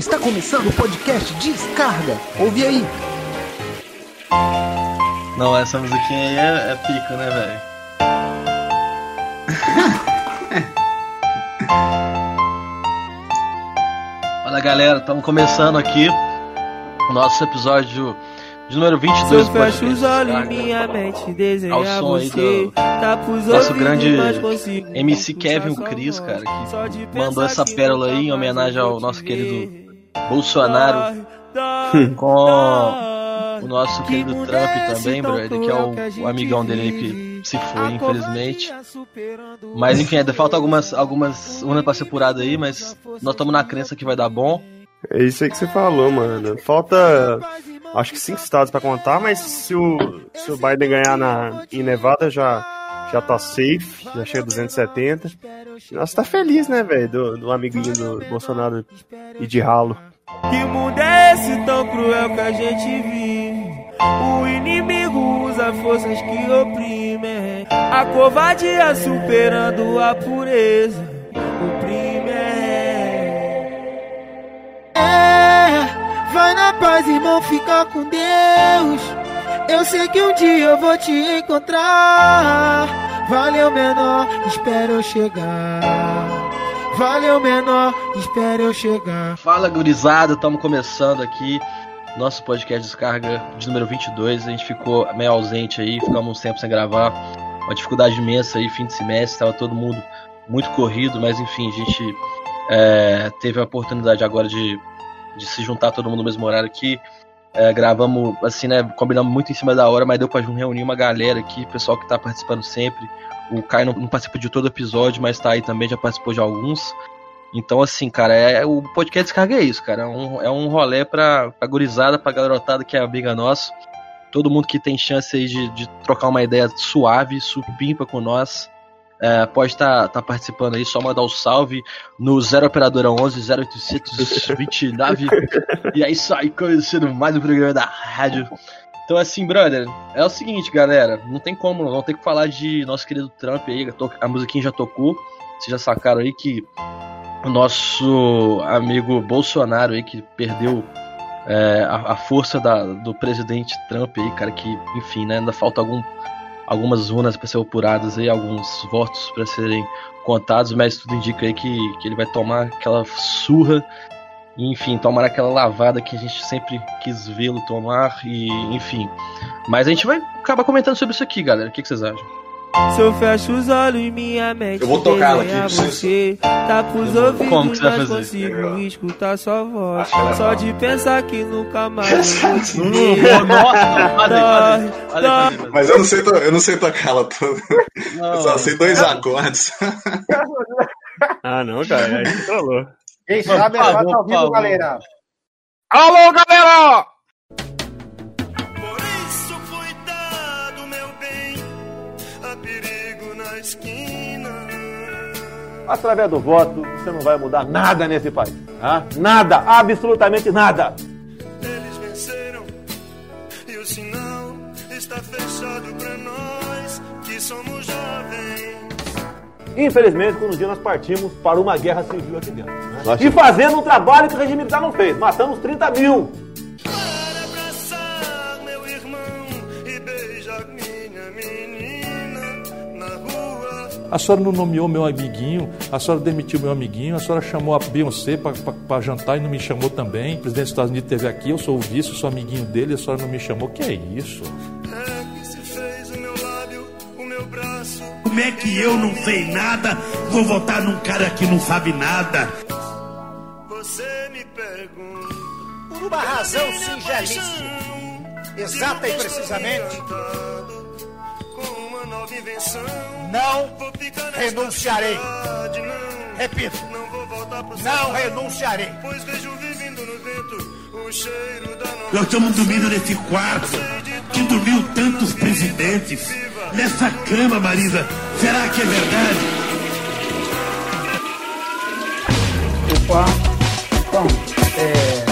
Está começando o podcast Descarga. Ouve aí. Não, essa musiquinha aí é, é pica, né, velho? Fala galera, estamos começando aqui o nosso episódio de número 22 do podcast. os olhos, minha mente desenha Ao som aí você. do Tá pros nosso grande MC Kevin Cris, cara, que mandou essa pérola aí em homenagem eu ao nosso querido Bolsonaro, com o nosso que querido Trump também, brother, que é o, o amigão dele que se foi, infelizmente. Mas enfim, ainda falta algumas, algumas urnas pra ser apurada aí, mas nós estamos na crença que vai dar bom. É isso aí que você falou, mano. Falta, acho que cinco estados pra contar, mas se o, se o Biden ganhar na, em Nevada já, já tá safe, já chega a 270. Nossa, tá feliz, né, velho, do, do amiguinho do Bolsonaro e de ralo. Que mundo é esse tão cruel que a gente vive? O inimigo usa forças que oprimem. A covardia superando a pureza. Oprime. É, vai na paz, irmão, fica com Deus. Eu sei que um dia eu vou te encontrar. Valeu, menor, espera eu chegar. Valeu, menor, espera eu chegar. Fala, gurizada, estamos começando aqui nosso podcast Descarga de número 22. A gente ficou meio ausente aí, ficamos um tempo sem gravar. Uma dificuldade imensa aí, fim de semestre, estava todo mundo muito corrido, mas enfim, a gente é, teve a oportunidade agora de, de se juntar todo mundo no mesmo horário aqui. É, gravamos, assim, né? Combinamos muito em cima da hora, mas deu pra reunir uma galera aqui, pessoal que tá participando sempre. O Caio não, não participa de todo episódio, mas tá aí também, já participou de alguns. Então, assim, cara, é, o podcast descarga é isso, cara. É um, é um rolê pra, pra gurizada, pra garotada que é amiga nossa. Todo mundo que tem chance aí de, de trocar uma ideia suave, supimpa com nós. É, pode estar tá, tá participando aí, só mandar o salve no 0 Operadora 11 0829. e é isso aí, conhecendo mais um programa da rádio. Então, assim, brother, é o seguinte, galera. Não tem como, não tem que falar de nosso querido Trump aí. A musiquinha já tocou. Vocês já sacaram aí que o nosso amigo Bolsonaro aí, que perdeu é, a, a, força da, do presidente Trump aí, cara, que, enfim, né, ainda falta algum, algumas urnas para ser apuradas aí, alguns votos para serem contados, mas tudo indica aí que, que ele vai tomar aquela surra, e, enfim, tomar aquela lavada que a gente sempre quis vê-lo tomar, e enfim. Mas a gente vai acabar comentando sobre isso aqui, galera. O que, que vocês acham? Se eu fecho os olhos e minha mente Eu vou tocar ela aqui, você Tá pros Como ouvidos, que você vai mas fazer? consigo escutar sua voz Só de pensar que nunca mais eu vou Hum, nossa. Mas eu não sei, to- eu não sei tocar ela toda. Eu só sei dois acordes. Ah, não, cara, aí trollou. Quem sabe por é favor, bata ao por vivo, favor. galera. Alô, galera! Esquina. Através do voto, você não vai mudar nada nesse país. tá? Nada, absolutamente nada. Eles venceram e o sinal está fechado pra nós que somos jovens. Infelizmente, quando um dia nós partimos para uma guerra civil aqui dentro. né? E fazendo um trabalho que o regime militar não fez. Matamos 30 mil. A senhora não nomeou meu amiguinho, a senhora demitiu meu amiguinho, a senhora chamou a Beyoncé para jantar e não me chamou também. O presidente dos Estados Unidos esteve aqui, eu sou o vice, eu sou amiguinho dele, a senhora não me chamou. Que é isso? É que se fez o meu lábio, o meu braço. Como é que eu não sei nada, vou votar num cara que não sabe nada? Você me pergunta. Por uma razão singelíssima. Exata e precisamente. Não Vou ficar nesta renunciarei. Repito, Não vou voltar pro não céu, renunciarei. Pois vejo vivendo no vento o cheiro da nova. Nós estamos dormindo nesse quarto que dormiu tantos presidentes. Nessa cama, Marisa. Será que é verdade? Opa, então, é,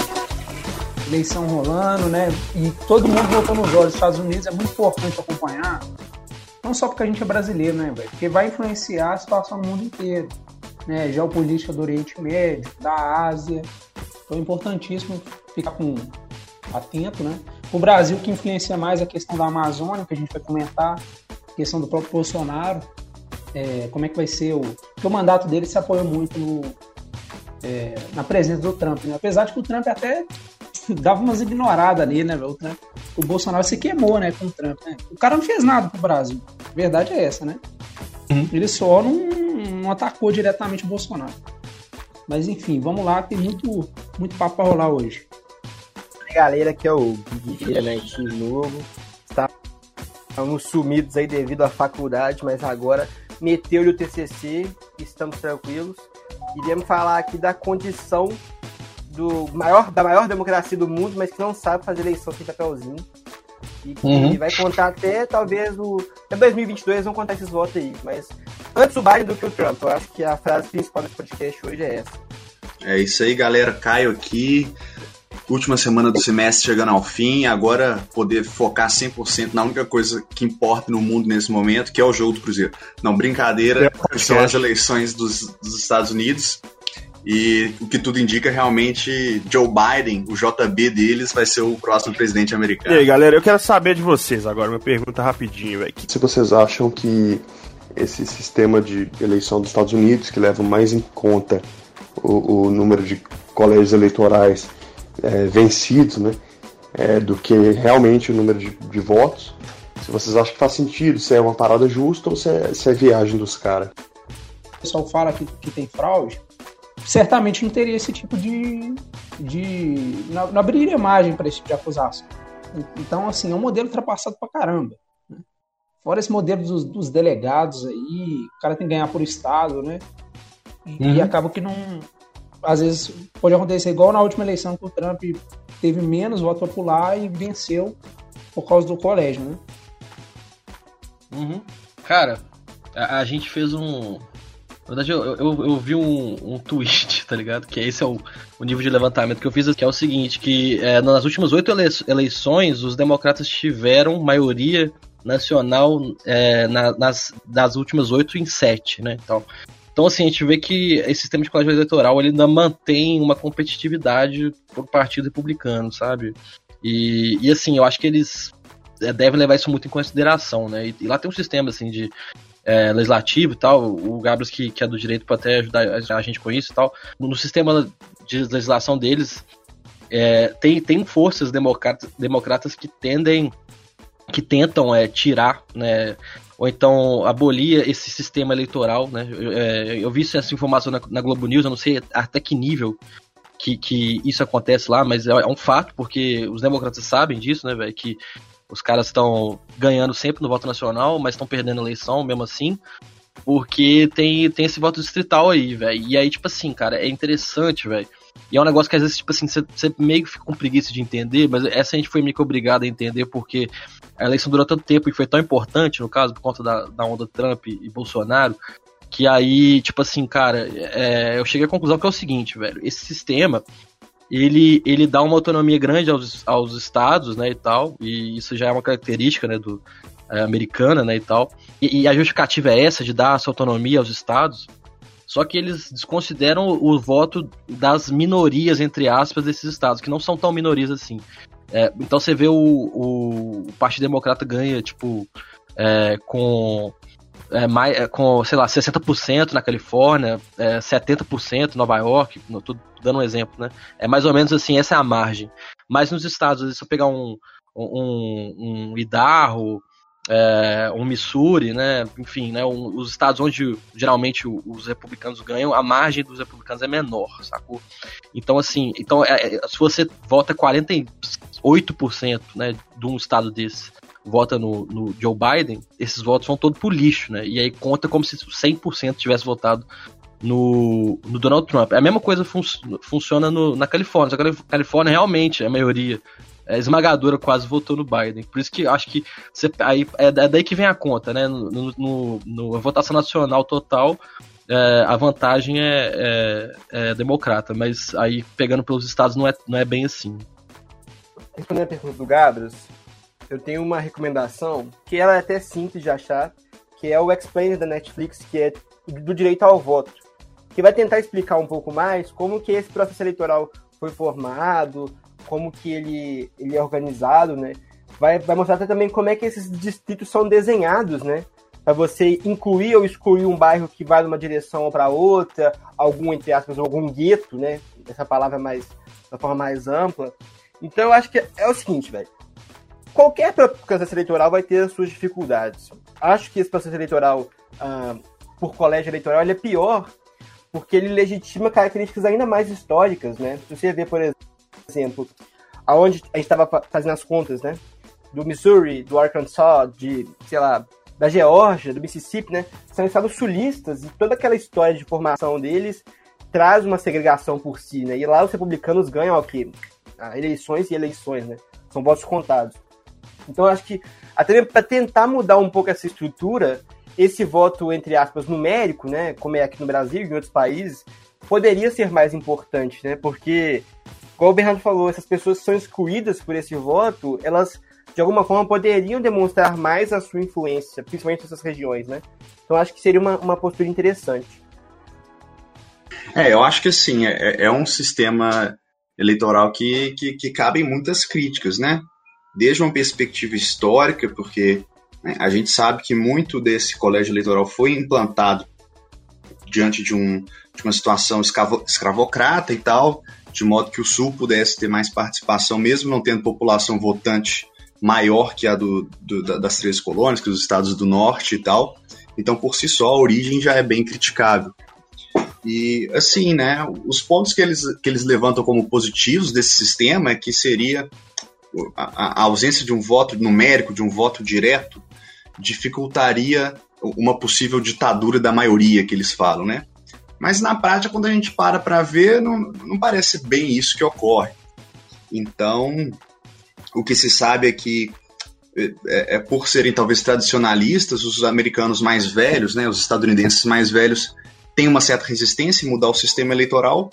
eleição rolando, né? E todo mundo voltando nos olhos dos Estados Unidos é muito importante acompanhar. Não só porque a gente é brasileiro, né, velho? Porque vai influenciar a situação no mundo inteiro. Né? Geopolítica do Oriente Médio, da Ásia. Então é importantíssimo ficar com atento, né? O Brasil que influencia mais a questão da Amazônia, que a gente vai comentar, a questão do próprio Bolsonaro, é, como é que vai ser o. Porque o mandato dele se apoiou muito no, é, na presença do Trump, né? Apesar de que o Trump até dava umas ignoradas ali, né, velho? O, Trump- o Bolsonaro se queimou, né, com o Trump, né? O cara não fez nada pro Brasil. A verdade é essa, né? Ele só não, não atacou diretamente o Bolsonaro. Mas enfim, vamos lá, tem muito, muito papo pra rolar hoje. E galera, aqui é o Guilherme né, aqui novo. Está- Estamos sumidos aí devido à faculdade, mas agora meteu-lhe o TCC, estamos tranquilos. Iremos falar aqui da condição do maior, da maior democracia do mundo, mas que não sabe fazer eleição sem papelzinho. E que Uhum. vai contar até talvez o. Até 2022 vão contar esses votos aí. Mas antes o Biden do que o Trump. Eu acho que a frase principal desse podcast hoje é essa. É isso aí, galera. Caio aqui. Última semana do semestre chegando ao fim. Agora poder focar 100% na única coisa que importa no mundo nesse momento, que é o jogo do Cruzeiro. Não, brincadeira, que são as eleições dos, dos Estados Unidos. E o que tudo indica, realmente, Joe Biden, o JB deles, vai ser o próximo presidente E americano. aí, galera, eu quero saber de vocês agora, uma pergunta rapidinho, velho. Se vocês acham que esse sistema de eleição dos Estados Unidos, que leva mais em conta o, o número de colégios eleitorais é, vencidos, né, é, do que realmente o número de, de votos, se vocês acham que faz sentido, se é uma parada justa ou se é, se é viagem dos caras. O pessoal fala que, que tem fraude, certamente não teria esse tipo de. de não, não abriria margem para esse tipo de acusação. Então, assim, é um modelo ultrapassado pra caramba. né? Fora esse modelo dos, dos delegados aí, o cara tem que ganhar por estado, né? E, Uhum. e acaba que não. Às vezes pode acontecer igual na última eleição que o Trump teve menos voto popular e venceu por causa do colégio, né? Uhum. Cara, a, a gente fez um. Na verdade, eu, eu, eu vi um, um tweet, tá ligado? Que esse é o, o nível de levantamento que eu fiz, que é o seguinte, que é, nas últimas oito ele- eleições, os democratas tiveram maioria nacional é, na- nas, das últimas oito em sete, né? Então, então, assim, a gente vê que esse sistema de colégio eleitoral ele ainda mantém uma competitividade pro partido republicano, sabe? E, e assim, eu acho que eles é, devem levar isso muito em consideração, né? E, e lá tem um sistema, assim, de é, legislativo e tal, o Gabris que, que é do direito pode até ajudar a- a gente com isso e tal. No sistema de legislação deles, é, tem, tem forças democratas, democratas que tendem, que tentam é, tirar, né? Ou então abolir esse sistema eleitoral, né? Eu, é, eu vi essa informação na, na Globo News, eu não sei até que nível que, que isso acontece lá, mas é, é um fato, porque os democratas sabem disso, né, velho? Que os caras estão ganhando sempre no voto nacional, mas estão perdendo a eleição mesmo assim. Porque tem, tem esse voto distrital aí, velho. E aí, tipo assim, cara, é interessante, velho. E é um negócio que às vezes, tipo assim, você meio que fica com preguiça de entender, mas essa a gente foi meio que obrigado a entender porque a eleição durou tanto tempo e foi tão importante, no caso, por conta da, da onda Trump e Bolsonaro, que aí, tipo assim, cara, é, eu cheguei à conclusão que é o seguinte, velho, esse sistema, ele, ele dá uma autonomia grande aos, aos estados, né, e tal, e isso já é uma característica, né, do, é, americana, né, e tal, e, e a justificativa é essa, de dar essa autonomia aos estados, só que eles desconsideram o voto das minorias, entre aspas, desses estados, que não são tão minorias assim. É, então você vê o, o, o Partido Democrata ganha, tipo, é, com, é, mais, é, com, sei lá, 60% na Califórnia, é, 70% em Nova York, tô dando um exemplo, né? É mais ou menos assim, essa é a margem. Mas nos estados, se eu pegar um, um, um Idaho, é, um Missouri, né? Enfim, né? Um, os estados onde geralmente os republicanos ganham, a margem dos republicanos é menor, sacou? Então, assim, então, é, é, se você vota 48% né, de um estado desse, vota no, no Joe Biden, esses votos vão todos pro lixo, né? E aí conta como se 100% tivesse votado no, no Donald Trump. A mesma coisa fun funciona no, na Califórnia. A Calif- Califórnia realmente, a maioria é, esmagadora quase votou no Biden. Por isso que acho que você, aí, é, é daí que vem a conta, né? No, no, votação nacional total, é, a vantagem é, é- é democrata, mas aí pegando pelos estados não é, não é bem assim. Respondendo a pergunta do Gabras, eu tenho uma recomendação que ela é até simples de achar, que é o Explainer da Netflix, que é do direito ao voto, que vai tentar explicar um pouco mais como que esse processo eleitoral foi formado, como que ele, ele é organizado, né? Vai, vai mostrar também como é que esses distritos são desenhados, né? Para você incluir ou excluir um bairro que vai numa direção ou para outra, algum, entre aspas, algum gueto, né? Essa palavra mais, da forma mais ampla. Então eu acho que é o seguinte, velho. Qualquer processo eleitoral vai ter as suas dificuldades. Acho que esse processo eleitoral, ah, por colégio eleitoral, ele é pior porque ele legitima características ainda mais históricas, né? Se você vê, por exemplo, aonde a gente estava fazendo as contas, né? Do Missouri, do Arkansas, de, sei lá, da Geórgia, do Mississippi, né? São estados sulistas e toda aquela história de formação deles traz uma segregação por si, né? E lá os republicanos ganham o quê? Ah, eleições e eleições, né? São votos contados. Então acho que até para tentar mudar um pouco essa estrutura, esse voto, entre aspas, numérico, né, como é aqui no Brasil e em outros países, poderia ser mais importante, né? Porque, como o Bernardo falou, essas pessoas que são excluídas por esse voto, elas de alguma forma poderiam demonstrar mais a sua influência, principalmente nessas regiões, né? Então acho que seria uma, uma postura interessante. É, eu acho que assim, é, é um sistema eleitoral que, que, que muitas críticas, né? Desde uma perspectiva histórica, porque né? A gente sabe que muito desse colégio eleitoral foi implantado diante de, um, de uma situação escravo, escravocrata e tal, de modo que o Sul pudesse ter mais participação, mesmo não tendo população votante maior que a do, do, das três colônias, que os estados do norte e tal. Então, por si só, a origem já é bem criticável. E, assim, né, os pontos que eles, que eles levantam como positivos desse sistema é que seria a, a ausência de um voto numérico, de um voto direto, dificultaria uma possível ditadura da maioria que eles falam, né? Mas na prática, quando a gente para para ver, não, não parece bem isso que ocorre. Então, o que se sabe é que é, é, por serem talvez tradicionalistas, os americanos mais velhos, né, os estadunidenses mais velhos, têm uma certa resistência em mudar o sistema eleitoral,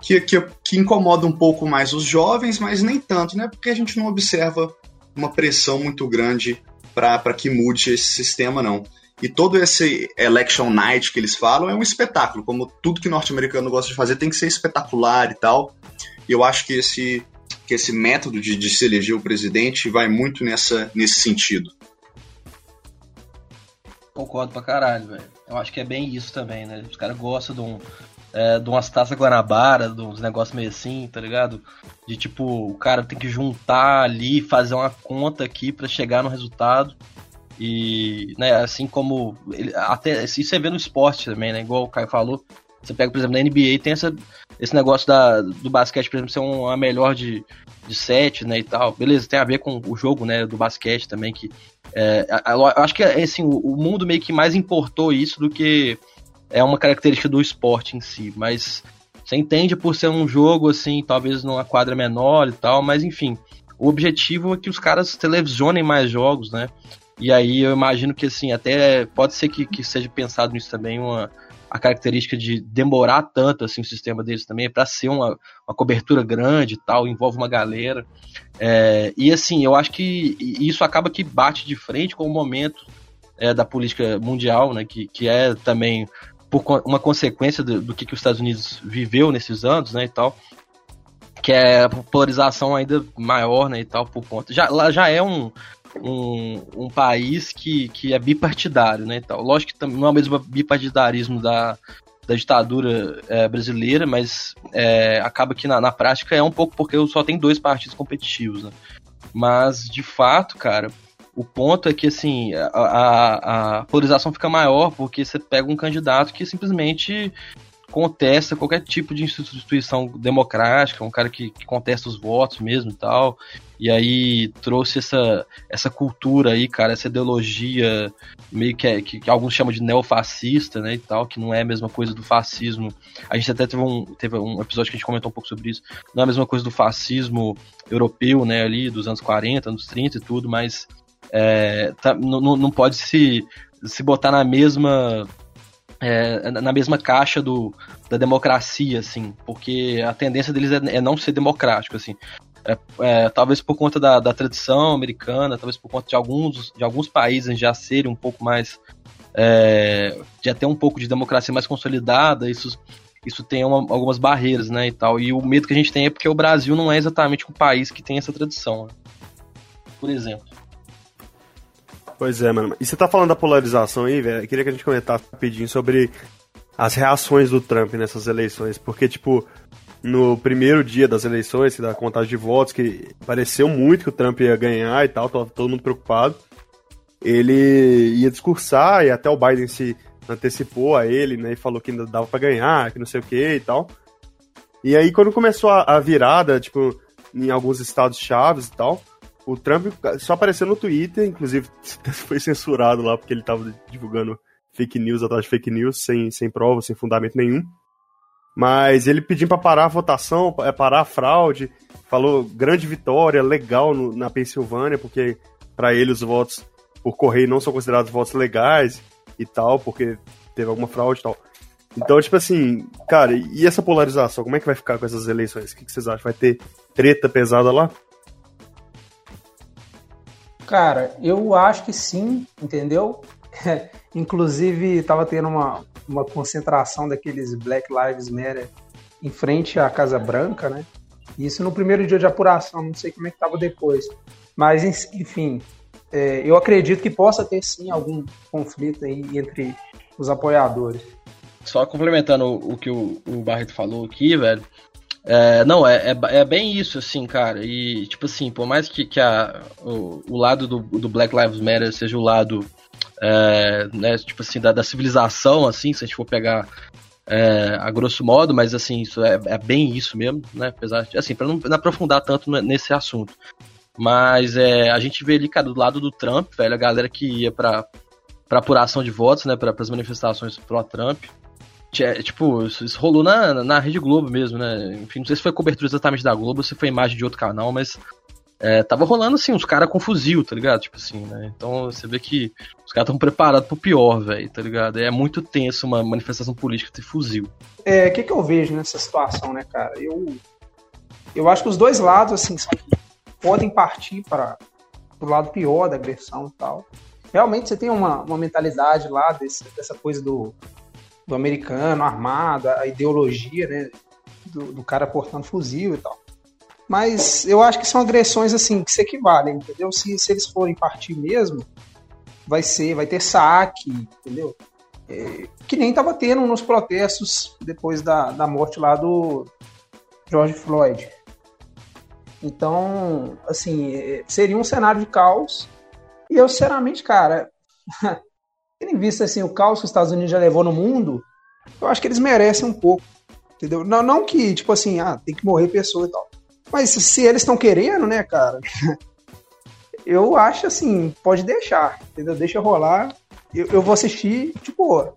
que, que, que incomoda um pouco mais os jovens, mas nem tanto, né, porque a gente não observa uma pressão muito grande para que mude esse sistema, não. E todo esse election night que eles falam é um espetáculo, como tudo que norte-americano gosta de fazer tem que ser espetacular e tal. E eu acho que esse, que esse método de, de se eleger o presidente vai muito nessa, nesse sentido. Concordo pra caralho, velho. Eu acho que é bem isso também, né? Os caras gostam de um, é, de umas taças Guanabara, de uns negócios meio assim, tá ligado? De tipo, o cara tem que juntar ali, fazer uma conta aqui para chegar no resultado. E, né, assim como. Ele, até isso você vê no esporte também, né? Igual o Caio falou. Você pega, por exemplo, na NBA tem essa, esse negócio da, do basquete, por exemplo, ser uma melhor de, de sete, né, e tal. Beleza, tem a ver com o jogo, né, do basquete também, que... É, eu acho que, assim, o, o mundo meio que mais importou isso do que é uma característica do esporte em si, mas você entende por ser um jogo assim, talvez numa quadra menor e tal, mas enfim, o objetivo é que os caras televisionem mais jogos, né? E aí eu imagino que assim, até pode ser que, que seja pensado nisso também uma a característica de demorar tanto assim o sistema deles também para ser uma, uma cobertura grande e tal, envolve uma galera. É, e assim, eu acho que isso acaba que bate de frente com o momento é, da política mundial, né, que, que é também por uma consequência do, do que, que os Estados Unidos viveu nesses anos, né, e tal, que é a polarização ainda maior, né, e tal, por conta. Já, lá já é um, um, um país que, que é bipartidário, né, e tal. Lógico que não é o mesmo bipartidarismo da, da ditadura é, brasileira, mas é, acaba que na, na prática é um pouco porque só tem dois partidos competitivos, né. Mas, de fato, cara, o ponto é que, assim, a, a, a polarização fica maior porque você pega um candidato que simplesmente contesta qualquer tipo de instituição democrática, um cara que, que, contesta os votos mesmo e tal. E aí trouxe essa, essa cultura aí, cara, essa ideologia meio que, é, que, que, alguns chamam de neofascista, né, e tal, que não é a mesma coisa do fascismo. A gente até teve um, teve um episódio que a gente comentou um pouco sobre isso. Não é a mesma coisa do fascismo europeu, né, ali dos anos 40, anos 30 e tudo, mas é, tá, não, pode se, se botar na mesma é, na mesma caixa do, da democracia, assim, porque a tendência deles é, é não ser democrático, assim. É, é, talvez por conta da, da, tradição americana, talvez por conta de alguns, de alguns países já serem um pouco mais. É, já ter um pouco de democracia mais consolidada, isso isso tem uma, algumas barreiras, né, e tal. E o medo que a gente tem é porque o Brasil não é exatamente um país que tem essa tradição, né? por exemplo. Pois é, mano. E você tá falando da polarização aí, velho? Queria que a gente comentasse rapidinho sobre as reações do Trump nessas eleições. Porque, tipo, no primeiro dia das eleições, da contagem de votos, que pareceu muito que o Trump ia ganhar e tal, tava todo mundo preocupado. Ele ia discursar e até o Biden se antecipou a ele, né, e falou que ainda dava para ganhar, que não sei o que e tal. E aí, quando começou a, a virada, tipo, em alguns estados chaves e tal, o Trump só apareceu no Twitter, inclusive foi censurado lá porque ele tava divulgando fake news atrás de fake news, sem, sem prova, sem fundamento nenhum. Mas ele pediu para parar a votação, é, parar a fraude, falou grande vitória, legal no, na Pensilvânia, porque para ele os votos por correio não são considerados votos legais e tal, porque teve alguma fraude e tal. Então, tipo assim, cara, e essa polarização, como é que vai ficar com essas eleições? O que, que vocês acham? Vai ter treta pesada lá? Cara, eu acho que sim, entendeu? Inclusive, estava tendo uma, uma concentração daqueles Black Lives Matter em frente à Casa Branca, né? Isso no primeiro dia de apuração, não sei como é que estava depois. Mas, enfim, é, eu acredito que possa ter sim algum conflito aí entre os apoiadores. Só complementando o, que o, o Barreto falou aqui, velho, é, não, é, é, é, bem isso, assim, cara. E, tipo assim, por mais que, que a, o, o lado do, do Black Lives Matter seja o lado, é, né, tipo assim, da, da, civilização, assim, se a gente for pegar é, a grosso modo, mas, assim, isso é, é bem isso mesmo, né? Apesar de, assim, pra não, não aprofundar tanto nesse assunto. Mas é, a gente vê ali, cara, do lado do Trump, velho, a galera que ia pra, pra apuração de votos, né, pra, pras manifestações pró-Trump, Tipo, isso rolou na, na Rede Globo mesmo, né? Enfim, não sei se foi cobertura exatamente da Globo se foi imagem de outro canal, mas é, tava rolando assim, uns caras com fuzil, tá ligado? Tipo assim, né? Então você vê que os caras estão preparados pro pior, velho, tá ligado? É muito tenso uma manifestação política ter fuzil. É, o que, que eu vejo nessa situação, né, cara? Eu, eu acho que os dois lados, assim, podem partir para o lado pior da agressão e tal. Realmente você tem uma, uma mentalidade lá desse, dessa coisa do do americano, armada, a ideologia, né, do, do, cara portando fuzil e tal. Mas eu acho que são agressões assim que se equivalem, entendeu? Se, se eles forem partir mesmo, vai ser, vai ter saque, entendeu? É, que nem estava tendo nos protestos depois da, da morte lá do George Floyd. Então, assim, é, seria um cenário de caos. E eu, sinceramente, cara, em vista assim, o caos que os Estados Unidos já levou no mundo, eu acho que eles merecem um pouco. Entendeu? Não, não que, tipo assim, ah, tem que morrer pessoa e tal. Mas se eles estão querendo, né, cara? eu acho assim, pode deixar, entendeu? Deixa rolar. Eu, eu vou assistir de boa.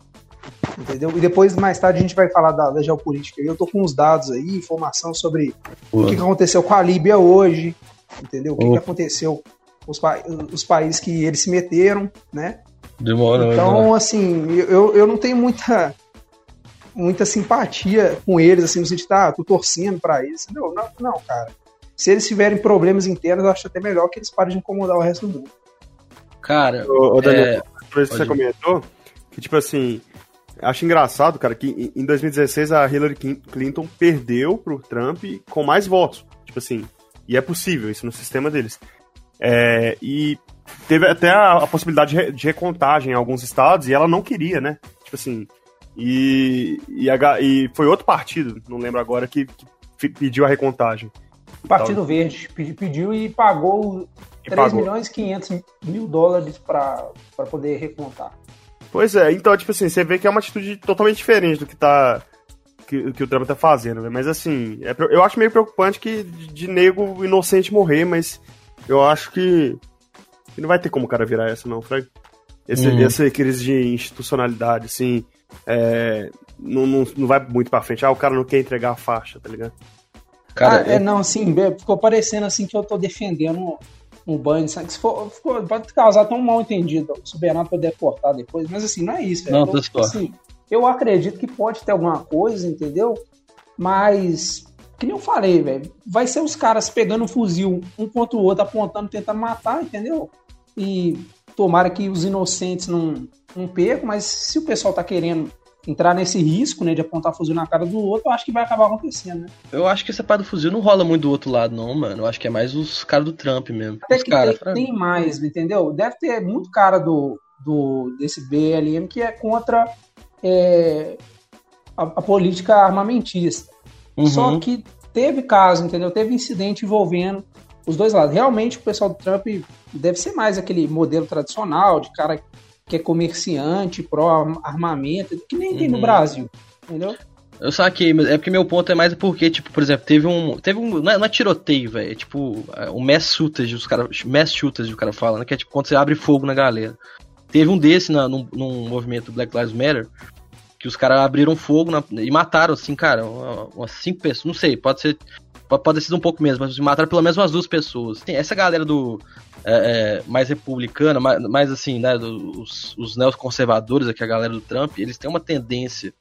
Entendeu? E depois, mais tarde, a gente vai falar da, da geopolítica. Eu tô com os dados aí, informação sobre o que, que aconteceu com a Líbia hoje, entendeu? O que, que aconteceu com os, os países que eles se meteram, né? Demora. Então, demora. assim, eu, eu não tenho muita muita simpatia com eles, assim, no sentido de, ah, tô torcendo para eles. Não, não, não, cara. Se eles tiverem problemas internos, eu acho até melhor que eles parem de incomodar o resto do mundo. Cara, ô, ô Daniel, é... por isso que você comentou, que tipo assim, acho engraçado, cara, que em 2016 a Hillary Clinton perdeu pro Trump com mais votos. Tipo assim, e é possível isso no sistema deles. É, e teve até a, a possibilidade de, recontagem em alguns estados e ela não queria, né? Tipo assim. E, e, a, e foi outro partido, não lembro agora, que, que pediu a recontagem. Partido Verde pediu e pagou e 3 pagou. milhões e 500 mil dólares para poder recontar. Pois é, então, tipo assim, você vê que é uma atitude totalmente diferente do que tá. Que, que o Trump tá fazendo, né? Mas assim, é, eu acho meio preocupante que de, de nego inocente morrer, mas eu acho que e não vai ter como o cara virar essa, não, Frank. Esse, uhum. Essa crise de institucionalidade, assim, é, não, não, não vai muito pra frente. Ah, o cara não quer entregar a faixa, tá ligado? Cara, ah, é, não, assim, ficou parecendo assim que eu tô defendendo um banho, sabe? Se for, ficou, pode causar um mal entendido. Se o Bernardo puder cortar depois, mas assim, não é isso. Não, é, tipo, assim, eu acredito que pode ter alguma coisa, entendeu? Mas, que nem eu falei, velho, vai ser os caras pegando um fuzil um contra o outro, apontando, tentando matar, entendeu? E tomara que os inocentes não, não percam, mas se o pessoal tá querendo entrar nesse risco, né, de apontar fuzil na cara do outro, eu acho que vai acabar acontecendo, né? Eu acho que essa parte do fuzil não rola muito do outro lado, não, mano. Eu acho que é mais os caras do Trump mesmo. Até os que caras, tem, tem mais, entendeu? Deve ter muito cara do, do desse BLM que é contra é, a, a política armamentista. Uhum. Só que teve caso, entendeu? Teve incidente envolvendo os dois lados. Realmente o pessoal do Trump deve ser mais aquele modelo tradicional de cara que é comerciante, pró-armamento, que nem tem no Uhum. Brasil, entendeu? Eu saquei, mas é porque meu ponto é mais porque, tipo, por exemplo, teve um. Teve um. Não é, não é tiroteio, velho. É tipo. é um mass shooters, os cara, mass o cara fala, né? Que é tipo quando você abre fogo na galera. Teve um desse na, num, num movimento Black Lives Matter. Que os caras abriram fogo na- e mataram, assim, cara, uma- umas cinco pessoas. Não sei, pode ser. Pode pode ter sido um pouco menos, mas mataram pelo menos umas duas pessoas. Tem essa galera do. é, é, mais republicana, mais, mais assim, né? do- Os, os neoconservadores, aqui, a galera do Trump, eles têm uma tendência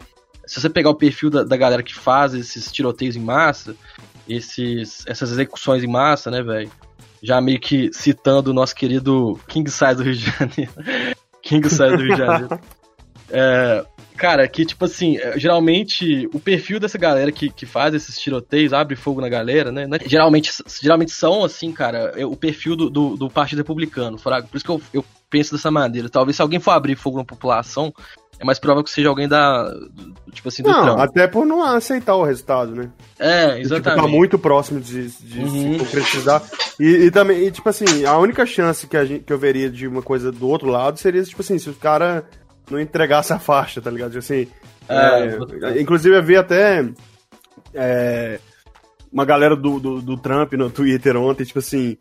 se você pegar o perfil da, da galera que faz esses tiroteios em massa, esses, essas execuções em massa, né, velho? Já meio que citando o nosso querido King Size do Rio de Janeiro. King Size do Rio de Janeiro. É, cara, que tipo assim, é, geralmente o perfil dessa galera que, que faz esses tiroteios, abre fogo na galera, né? né, Geralmente, geralmente são, assim, cara, é o perfil do, do, do Partido Republicano, fraga. Por isso que eu, eu penso dessa maneira. Talvez se alguém for abrir fogo na população, é mais provável que seja alguém da. Tipo assim, do Não, Trump. até por não aceitar o resultado, né? É, E, Tipo, exatamente. tá muito próximo de, de Uhum. se concretizar. E, e também, e, tipo assim, a única chance que, a gente, que eu veria de uma coisa do outro lado seria, tipo assim, se o cara não entregasse a faixa, tá ligado? Tipo assim. É, é, inclusive, eu vi até é, uma galera do, do, do Trump no Twitter ontem, tipo assim.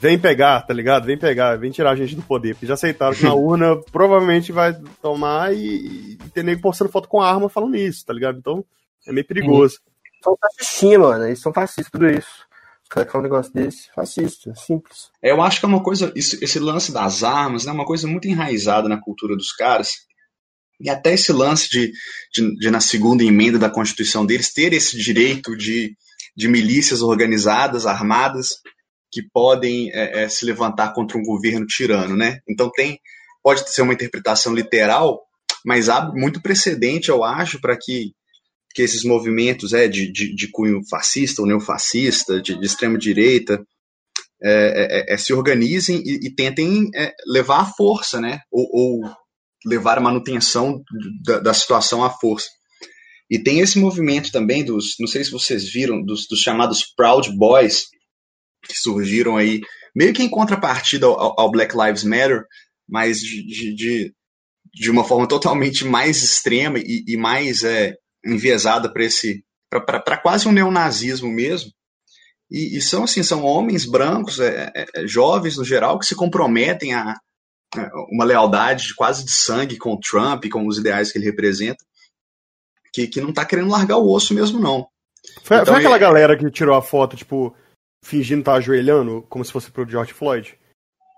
Vem pegar, tá ligado? Vem pegar, vem tirar a gente do poder. Porque já aceitaram que na urna provavelmente vai tomar e, e ter nego postando foto com arma falando isso, tá ligado? Então é meio perigoso. São fascistinhos, mano. Eles são fascistas, tudo isso. Os caras que falam um negócio desse, fascista, simples. É, Eu acho que é uma coisa, isso- esse lance das armas, né, é uma coisa muito enraizada na cultura dos caras. E até esse lance de, de, de, na segunda emenda da Constituição deles, ter esse direito de, de milícias organizadas, armadas, que podem é, é, se levantar contra um governo tirano, né? Então tem, pode ser uma interpretação literal, mas há muito precedente, eu acho, para que, que esses movimentos é, de, de, de cunho fascista ou neofascista, de, de extrema direita, é, é, é, se organizem e, e tentem é, levar a força, né? Ou, ou levar a manutenção da, da, situação à força. E tem esse movimento também dos, não sei se vocês viram, dos, dos chamados Proud Boys, que surgiram aí, meio que em contrapartida ao, ao Black Lives Matter, mas de, de, de, uma forma totalmente mais extrema e, e mais é, enviesada para esse para quase um neonazismo mesmo. E, e, são assim, são homens brancos, é, é, jovens no geral, que se comprometem a, uma lealdade quase de sangue com o Trump, com os ideais que ele representa, que, que não está querendo largar o osso mesmo, não. Foi, então, foi aquela é... galera que tirou a foto, tipo, fingindo estar tá ajoelhando, como se fosse pro George Floyd?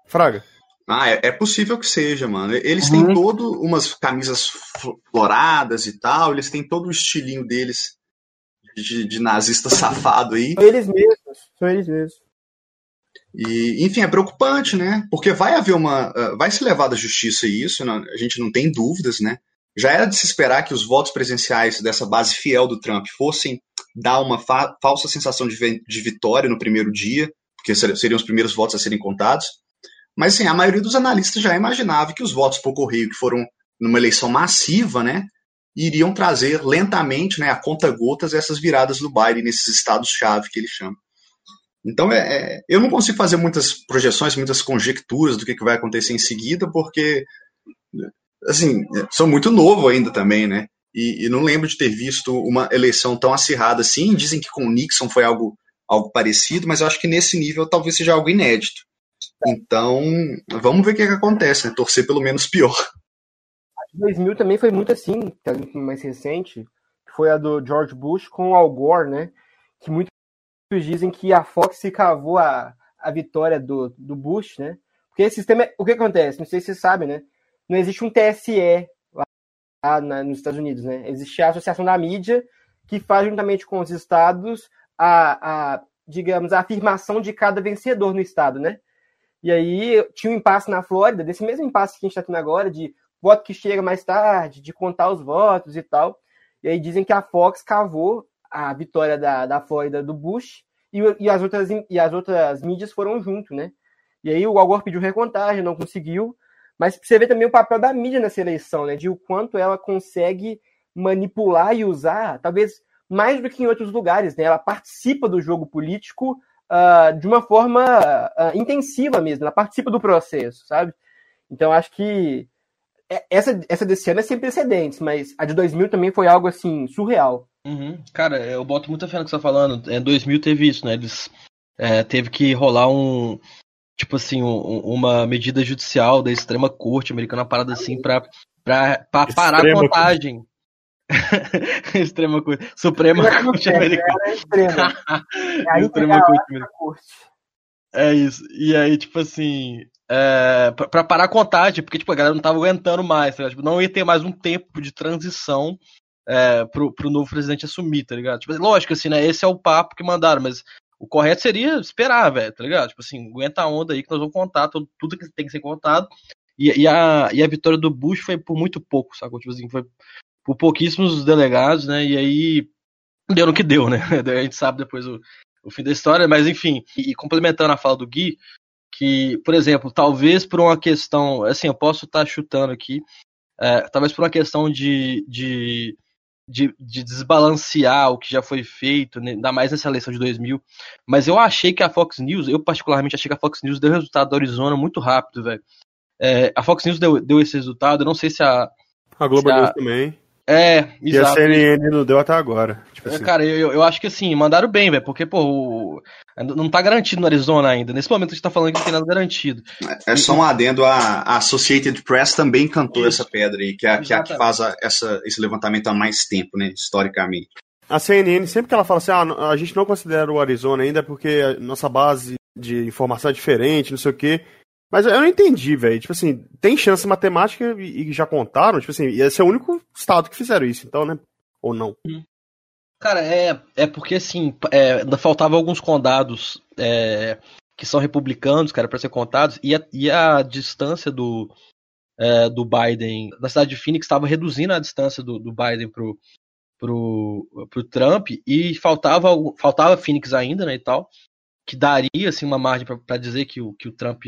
Fraga? Ah, é, é possível que seja, mano. Eles uhum. têm todo umas camisas floradas e tal, eles têm todo o estilinho deles de, de nazista safado aí. São eles mesmos, são eles mesmos. E, enfim, é preocupante, né? Porque vai haver uma. Uh, vai se levar da justiça isso, a gente não tem dúvidas, né? Já era de se esperar que os votos presenciais dessa base fiel do Trump fossem dar uma fa falsa sensação de, de, vitória no primeiro dia, porque seriam os primeiros votos a serem contados. Mas assim, a maioria dos analistas já imaginava que os votos por correio, que foram numa eleição massiva, né, iriam trazer lentamente, né, a conta gotas essas viradas do Biden nesses estados-chave que ele chama. Então, é, é, eu não consigo fazer muitas projeções, muitas conjecturas do que, que vai acontecer em seguida, porque, assim, sou muito novo ainda também, né? E, e, não lembro de ter visto uma eleição tão acirrada assim. Dizem que com Nixon foi algo, algo parecido, mas eu acho que nesse nível talvez seja algo inédito. Então, vamos ver o que, que acontece, né? Torcer pelo menos pior. A de 2000 também foi muito assim, mais recente, foi a do George Bush com Al Gore, né? Que muitos dizem que a Fox se cavou a, a vitória do, do Bush, né? Porque esse sistema, o que acontece? Não sei se vocês sabem, né? Não existe um TSE lá na, nos Estados Unidos, né? Existe a Associação da Mídia que faz juntamente com os estados a, a digamos, a afirmação de cada vencedor no estado, né? E aí tinha um impasse na Flórida, desse mesmo impasse que a gente está tendo agora, de voto que chega mais tarde, de contar os votos e tal. E aí dizem que a Fox cavou a vitória da, da Flórida do Bush e, e, as outras, e as outras mídias foram junto, né? E aí o Al Gore pediu recontagem, não conseguiu. Mas você vê também o papel da mídia nessa eleição, né? De o quanto ela consegue manipular e usar, talvez mais do que em outros lugares, né? Ela participa do jogo político uh, de uma forma uh, intensiva mesmo, ela participa do processo, sabe? Então acho que essa, essa desse ano é sem precedentes, mas a de 2000 também foi algo assim surreal. Uhum. Cara, eu boto muita fé no que você tá falando. Em 2000 teve isso, né? Eles é, teve que rolar um tipo assim um, uma medida judicial da extrema corte americana, uma parada assim para para parar a contagem. extrema corte, suprema corte americana. É extrema. extrema corte. É isso. E aí tipo assim, é, para parar a contagem, porque tipo, a galera não tava aguentando mais, tá tipo, não ia ter mais um tempo de transição é, pro, pro novo presidente assumir, tá ligado? Tipo, lógico, assim, né? Esse é o papo que mandaram, mas o correto seria esperar, velho, tá ligado? Tipo assim, aguenta a onda aí que nós vamos contar tudo, tudo que tem que ser contado. E, e, a, e a vitória do Bush foi por muito pouco, sacou? Tipo assim, foi por pouquíssimos delegados, né? E aí deu no que deu, né? A gente sabe depois o, o fim da história, mas enfim, e, e complementando a fala do Gui, que, por exemplo, talvez por uma questão, assim, eu posso estar tá chutando aqui, é, talvez por uma questão de, de, de, de, desbalancear o que já foi feito, né, ainda mais nessa eleição de 2000, mas eu achei que a Fox News, eu particularmente achei que a Fox News deu resultado da Arizona muito rápido, velho. É, a Fox News deu, deu esse resultado, eu não sei se a... A Globo News também. É, exato. E a CNN não deu até agora. Tipo assim. Cara, eu, eu acho que assim, mandaram bem, velho, porque, pô, o... não tá garantido no Arizona ainda. Nesse momento a gente tá falando que não tem nada garantido. É, é só um adendo, a, a Associated Press também cantou Isso. essa pedra aí, que é, que, é a que faz a, essa, esse levantamento há mais tempo, né, historicamente. A CNN, sempre que ela fala assim, ah, a gente não considera o Arizona ainda porque a nossa base de informação é diferente, não sei o quê. Mas eu não entendi, velho. Tipo assim, tem chance matemática e, e, já contaram? Tipo assim, esse é o único estado que fizeram isso, então, né? Ou não? Hum. Cara, é, é porque assim, é, ainda faltavam alguns condados é, que são republicanos, cara, para ser contados, e a, e a distância do, é, do Biden, da cidade de Phoenix, estava reduzindo a distância do, do Biden pro, pro, pro Trump, e faltava, faltava Phoenix ainda, né, e tal, que daria, assim, uma margem para dizer que o, que o Trump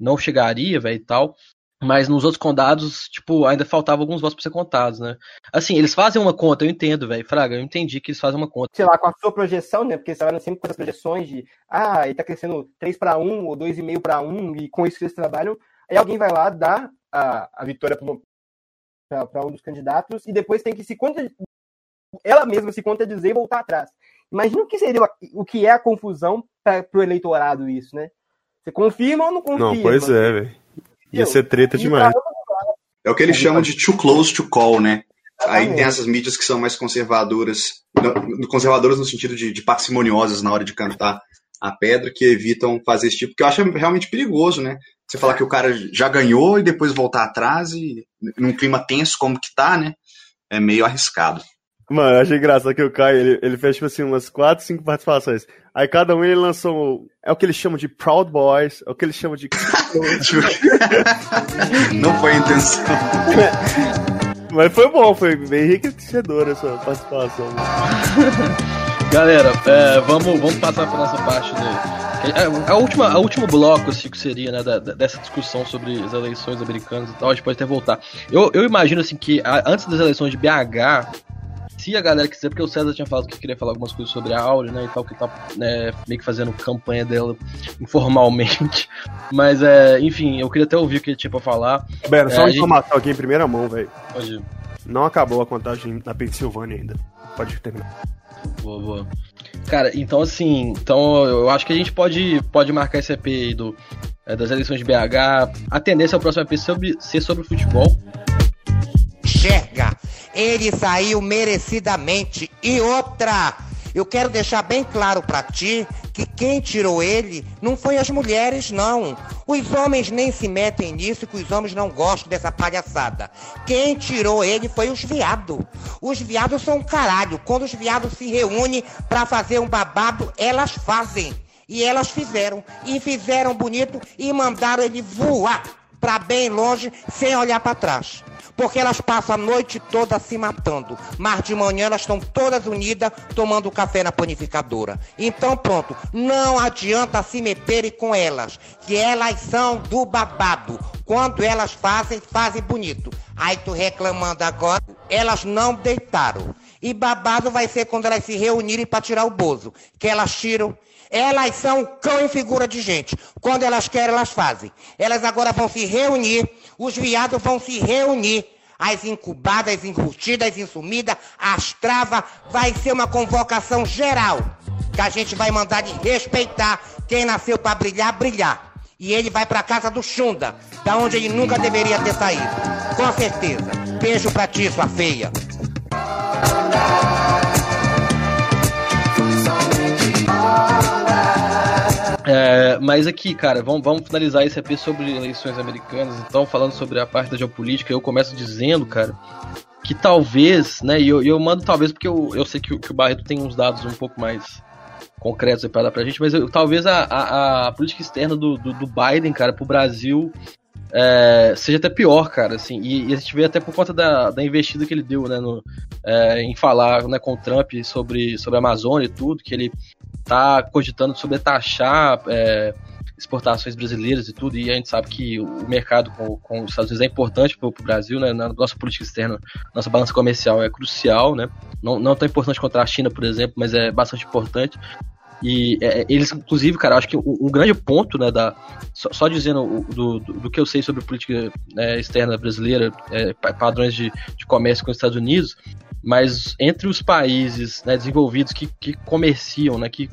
não chegaria, velho, e tal. Mas nos outros condados, tipo, ainda faltavam alguns votos pra ser contados, né? Assim, eles fazem uma conta, eu entendo, velho. Fraga, eu entendi que eles fazem uma conta. Sei lá, com a sua projeção, né? Porque você vai sempre com as projeções de, ah, ele tá crescendo 3 para 1 ou 2,5 para 1, e com isso que eles trabalham. Aí alguém vai lá, dá a, a vitória para um dos candidatos, e depois tem que se conta, ela mesma se contradizer e voltar atrás. Imagina o que seria o que é a confusão para o eleitorado isso, né? Você confirma ou não confirma? Não, pois é, velho. Ia ser treta demais. É o que eles chamam de too close to call, né? Aí tem essas mídias que são mais conservadoras, conservadoras no sentido de, de parcimoniosas na hora de cantar a pedra, que evitam fazer esse tipo, porque eu acho realmente perigoso, né? Você falar que o cara já ganhou e depois voltar atrás e num clima tenso como que tá, né? É meio arriscado. Mano, eu achei engraçado que o Caio, ele, ele fez, tipo assim, umas 4, 5 participações. Aí cada um ele lançou. É o que eles chamam de Proud Boys, é o que eles chamam de. Não foi a intenção. Mas foi bom, foi bem enriquecedora essa participação. Galera, é, vamos, vamos passar para nossa parte de, a, a, última, a último bloco assim, que seria né, da, dessa discussão sobre as eleições americanas e tal, a gente pode até voltar. Eu, eu imagino assim que a, antes das eleições de BH, se a galera quiser, porque o César tinha falado que queria falar algumas coisas sobre a Áurea, né, e tal, que tá né, meio que fazendo campanha dela informalmente. Mas, é, enfim, eu queria até ouvir o que ele tinha pra falar. Bera, é, só uma informação gente... aqui em primeira mão, velho. Pode ir. Não acabou a contagem na Pensilvânia ainda. Pode terminar. Boa, boa. Cara, então assim, então eu acho que a gente pode, pode marcar esse EP aí do, é, das eleições de BH. A tendência é o próximo EP sobre, ser sobre futebol. Enxerga! Ele saiu merecidamente. E outra, eu quero deixar bem claro para ti que quem tirou ele não foi as mulheres, não. Os homens nem se metem nisso, que os homens não gostam dessa palhaçada. Quem tirou ele foi os viados. Os viados são um caralho. Quando os viados se reúnem para fazer um babado, elas fazem. E elas fizeram. E fizeram bonito e mandaram ele voar. Para bem longe sem olhar para trás. Porque elas passam a noite toda se matando, mas de manhã elas estão todas unidas tomando café na panificadora. Então pronto, não adianta se meterem com elas, que elas são do babado. Quando elas fazem, fazem bonito. Aí tu reclamando agora, elas não deitaram. E babado vai ser quando elas se reunirem para tirar o bozo. Que elas tiram. Elas são cão em figura de gente. Quando elas querem, elas fazem. Elas agora vão se reunir. Os viados vão se reunir. As incubadas, as encurtidas, as insumidas, as travas. Vai ser uma convocação geral. Que a gente vai mandar de respeitar quem nasceu para brilhar, brilhar. E ele vai para casa do Xunda, da onde ele nunca deveria ter saído. Com certeza. Beijo pra ti, sua feia. É, mas aqui, cara, vamos, vamos finalizar esse EP sobre eleições americanas. Então, falando sobre a parte da geopolítica, eu começo dizendo, cara, que talvez, né, e eu, eu mando talvez porque eu, eu sei que, o- que o Barreto tem uns dados um pouco mais concretos pra dar pra gente, mas eu- talvez a, a, a política externa do, do, do Biden, cara, pro Brasil é, seja até pior, cara, assim, e, e a gente vê até por conta da, da investida que ele deu, né, no, é, em falar né, com o Trump sobre, sobre a Amazônia e tudo, que ele tá cogitando sobre taxar é, exportações brasileiras e tudo, e a gente sabe que o mercado com, com os Estados Unidos é importante para o Brasil, né, na nossa política externa, nossa balança comercial é crucial, né, não, não tão importante contra a China, por exemplo, mas é bastante importante, e é, eles, inclusive, cara, acho que um, um grande ponto, né, da, só, só dizendo do, do, do que eu sei sobre política né, externa brasileira, é, pa- padrões de, de comércio com os Estados Unidos, mas entre os países né, desenvolvidos que, que comerciam, né, que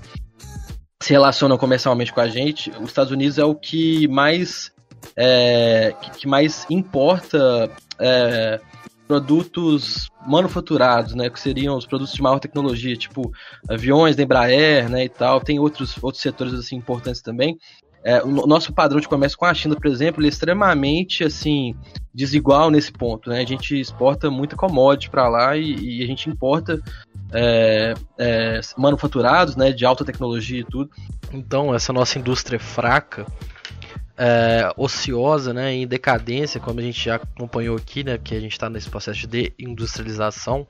se relacionam comercialmente com a gente, os Estados Unidos é o que mais é, que, mais importa é, produtos manufaturados, né, que seriam os produtos de maior tecnologia, tipo aviões da Embraer, né, e tal. Tem outros outros setores assim importantes também. É, o no- nosso padrão de comércio com a China, por exemplo, é extremamente assim desigual nesse ponto, né? A gente exporta muita commodity para lá e, e a gente importa é, é, manufaturados, né, de alta tecnologia e tudo. Então, essa nossa indústria é fraca, é, ociosa, né, em decadência, como a gente já acompanhou aqui, né, que a gente está nesse processo de industrialização,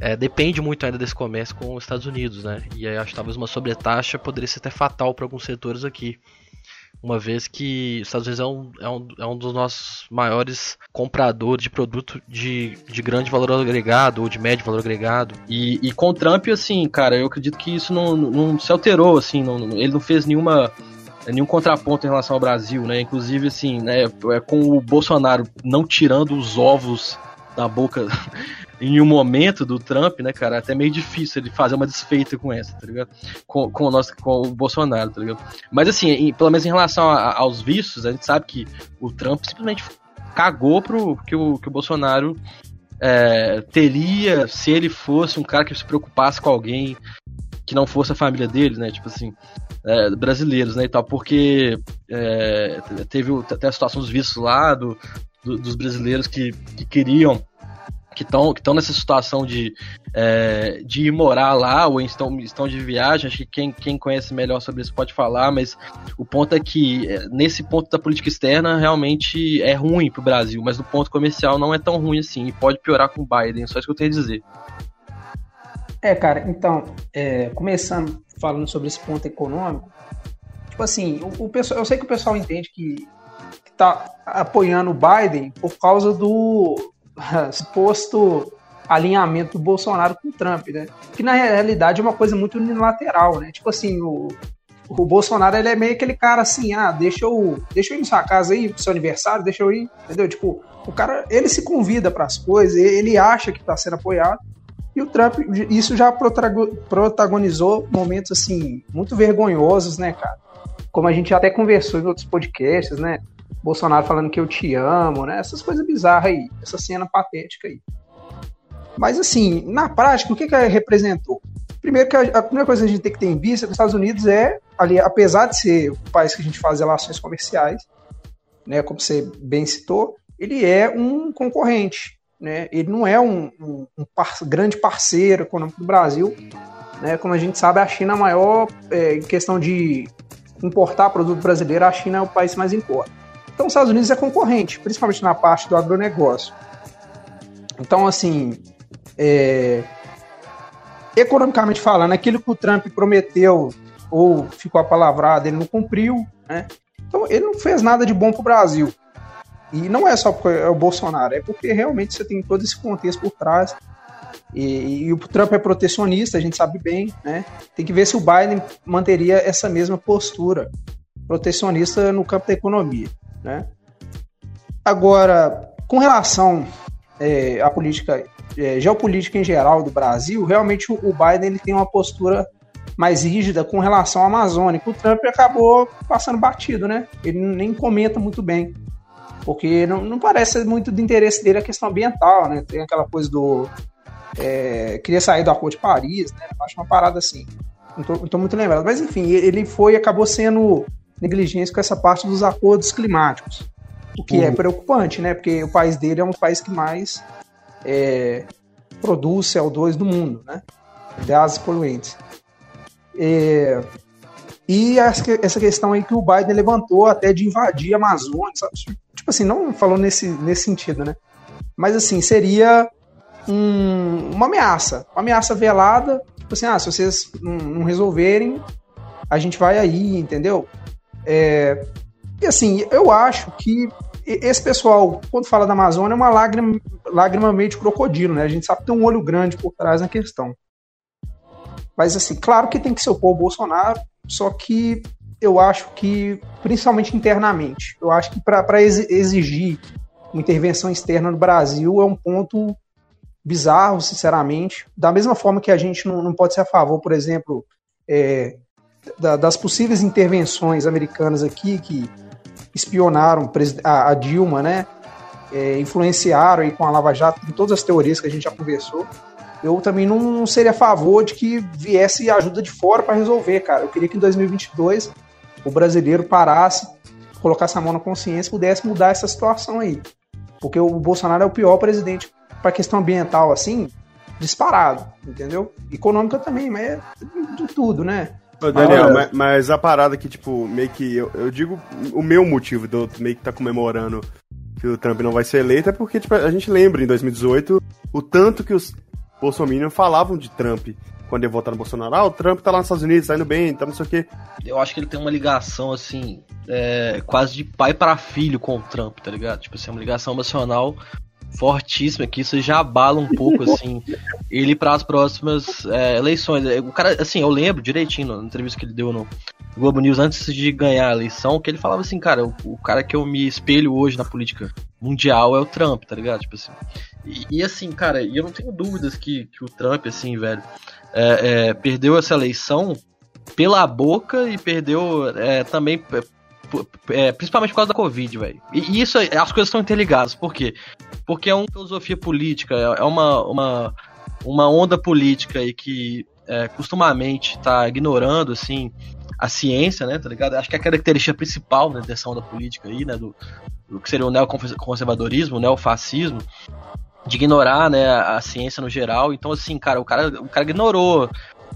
é, depende muito ainda desse comércio com os Estados Unidos, né? E aí acho que talvez uma sobretaxa poderia ser até fatal para alguns setores aqui. Uma vez que os Estados Unidos é um, é um, é um dos nossos maiores compradores de produto de, de grande valor agregado ou de médio valor agregado. E, e com o Trump, assim, cara, eu acredito que isso não, não se alterou, assim, não, ele não fez nenhuma nenhum contraponto em relação ao Brasil, né? Inclusive, assim, né, é, com o Bolsonaro não tirando os ovos da boca em um momento do Trump, né, cara, até meio difícil ele fazer uma desfeita com essa, tá ligado? Com, com, o, nosso, com o Bolsonaro, tá ligado? Mas assim, em- pelo menos em relação a- a- aos vícios, a gente sabe que o Trump simplesmente cagou pro que o, que o Bolsonaro é, teria se ele fosse um cara que se preocupasse com alguém que não fosse a família dele, né? Tipo assim, é, brasileiros, né? E tal, porque é, teve até a situação dos vistos lá, do, do- dos brasileiros que, que queriam que estão que nessa situação de, é, de ir morar lá ou estão, estão de viagem. Acho que quem, quem conhece melhor sobre isso pode falar, mas o ponto é que é, nesse ponto da política externa realmente é ruim para o Brasil, mas no ponto comercial não é tão ruim assim e pode piorar com o Biden. Só isso que eu tenho a dizer. É, cara, então, é, começando falando sobre esse ponto econômico, tipo assim, o, o pessoal, eu sei que o pessoal entende que, que tá apoiando o Biden por causa do suposto alinhamento do Bolsonaro com o Trump, né? Que na realidade é uma coisa muito unilateral, né? Tipo assim, o, o Bolsonaro ele é meio aquele cara assim, ah, deixa eu, deixa eu ir na sua casa aí, pro seu aniversário, deixa eu ir, entendeu? Tipo, o cara, ele se convida para as coisas, ele acha que tá sendo apoiado, e o Trump, isso já protago- protagonizou momentos assim, muito vergonhosos, né, cara? Como a gente até conversou em outros podcasts, né? Bolsonaro falando que eu te amo, né? Essas coisas bizarras aí, essa cena patética aí. Mas assim, na prática, o que que representou? Primeiro que a, a primeira coisa que a gente tem que ter em vista é que os Estados Unidos é, ali, apesar de ser o país que a gente faz relações comerciais, né, como você bem citou, ele é um concorrente, né? Ele não é um, um, um par- grande parceiro econômico do Brasil, né? Como a gente sabe, a China é a maior é, em questão de importar produto brasileiro, a China é o país mais importa. Então, os Estados Unidos é concorrente, principalmente na parte do agronegócio. Então, assim, é, economicamente falando, aquilo que o Trump prometeu ou ficou apalavrado, ele não cumpriu, né? Então, ele não fez nada de bom para o Brasil. E não é só porque é o Bolsonaro, é porque realmente você tem todo esse contexto por trás. E, e, o Trump é protecionista, a gente sabe bem, né? Tem que ver se o Biden manteria essa mesma postura protecionista no campo da economia, né? Agora, com relação é, à política é, geopolítica em geral do Brasil, realmente o Biden ele tem uma postura mais rígida com relação à Amazônia. O Trump acabou passando batido, né? Ele nem comenta muito bem. Porque não, não parece muito do interesse dele a questão ambiental, né? Tem aquela coisa do. É, queria sair do Acordo de Paris, né? Acho uma parada assim. Não tô muito lembrado. Mas enfim, ele foi acabou sendo negligente com essa parte dos acordos climáticos. O que é uhum. é preocupante, né? Porque o país dele é um país que mais é, produz CO2 do mundo, né? Gases poluentes. É, e essa questão aí que o Biden levantou até de invadir a Amazônia, sabe? tipo assim, não falou nesse, nesse sentido, né? Mas assim, seria um, uma ameaça, uma ameaça velada, tipo assim, ah, se vocês não, não resolverem, a gente vai aí, entendeu? É, e assim, eu acho que esse pessoal, quando fala da Amazônia, é uma lágrima, lágrima meio de crocodilo, né? A gente sabe que tem um olho grande por trás na questão. Mas, assim, claro que tem que se opor ao Bolsonaro, só que eu acho que, principalmente internamente, eu acho que para exigir uma intervenção externa no Brasil é um ponto bizarro, sinceramente. Da mesma forma que a gente não, não pode ser a favor, por exemplo, é, da, das possíveis intervenções americanas aqui que espionaram a, a Dilma, né? É, influenciaram aí com a Lava Jato, com todas as teorias que a gente já conversou eu também não seria a favor de que viesse ajuda de fora para resolver, cara. Eu queria que em 2022 o brasileiro parasse, colocasse a mão na consciência e pudesse mudar essa situação aí. Porque o Bolsonaro é o pior presidente para questão ambiental, assim, disparado, entendeu? Econômica também, mas é de tudo, né? Ô, Daniel, mas, mas, a parada que, tipo, meio que. Eu, eu digo o meu motivo de eu meio que tá comemorando que o Trump não vai ser eleito é porque, tipo, a gente lembra em 2018 o tanto que os Bolsonaro falavam de Trump quando ele votar no Bolsonaro. Ah, o Trump tá lá nos Estados Unidos, tá indo bem, tá não sei o quê. Eu acho que ele tem uma ligação, assim, é, quase de pai para filho com o Trump, tá ligado? Tipo assim, uma ligação emocional fortíssima, que isso já abala um pouco, assim, ele para as próximas é, eleições. O cara, assim, eu lembro direitinho na entrevista que ele deu no Globo News antes de ganhar a eleição, que ele falava assim, cara, o, o cara que eu me espelho hoje na política mundial é o Trump, tá ligado? Tipo assim. E, e assim, cara, eu não tenho dúvidas que, que o Trump, assim, velho, é, é, perdeu essa eleição pela boca e perdeu é, também é, principalmente por causa da Covid, velho. E, isso, as coisas estão interligadas. Por quê? Porque é uma filosofia política, é, é uma, uma, uma onda política aí que é, costumamente está ignorando, assim, a ciência, né, tá ligado? Acho que a característica principal né, dessa onda política aí, né, do, do que seria o neoconservadorismo, o neofascismo, de ignorar, né, a ciência no geral. Então, assim, cara, o cara, o cara ignorou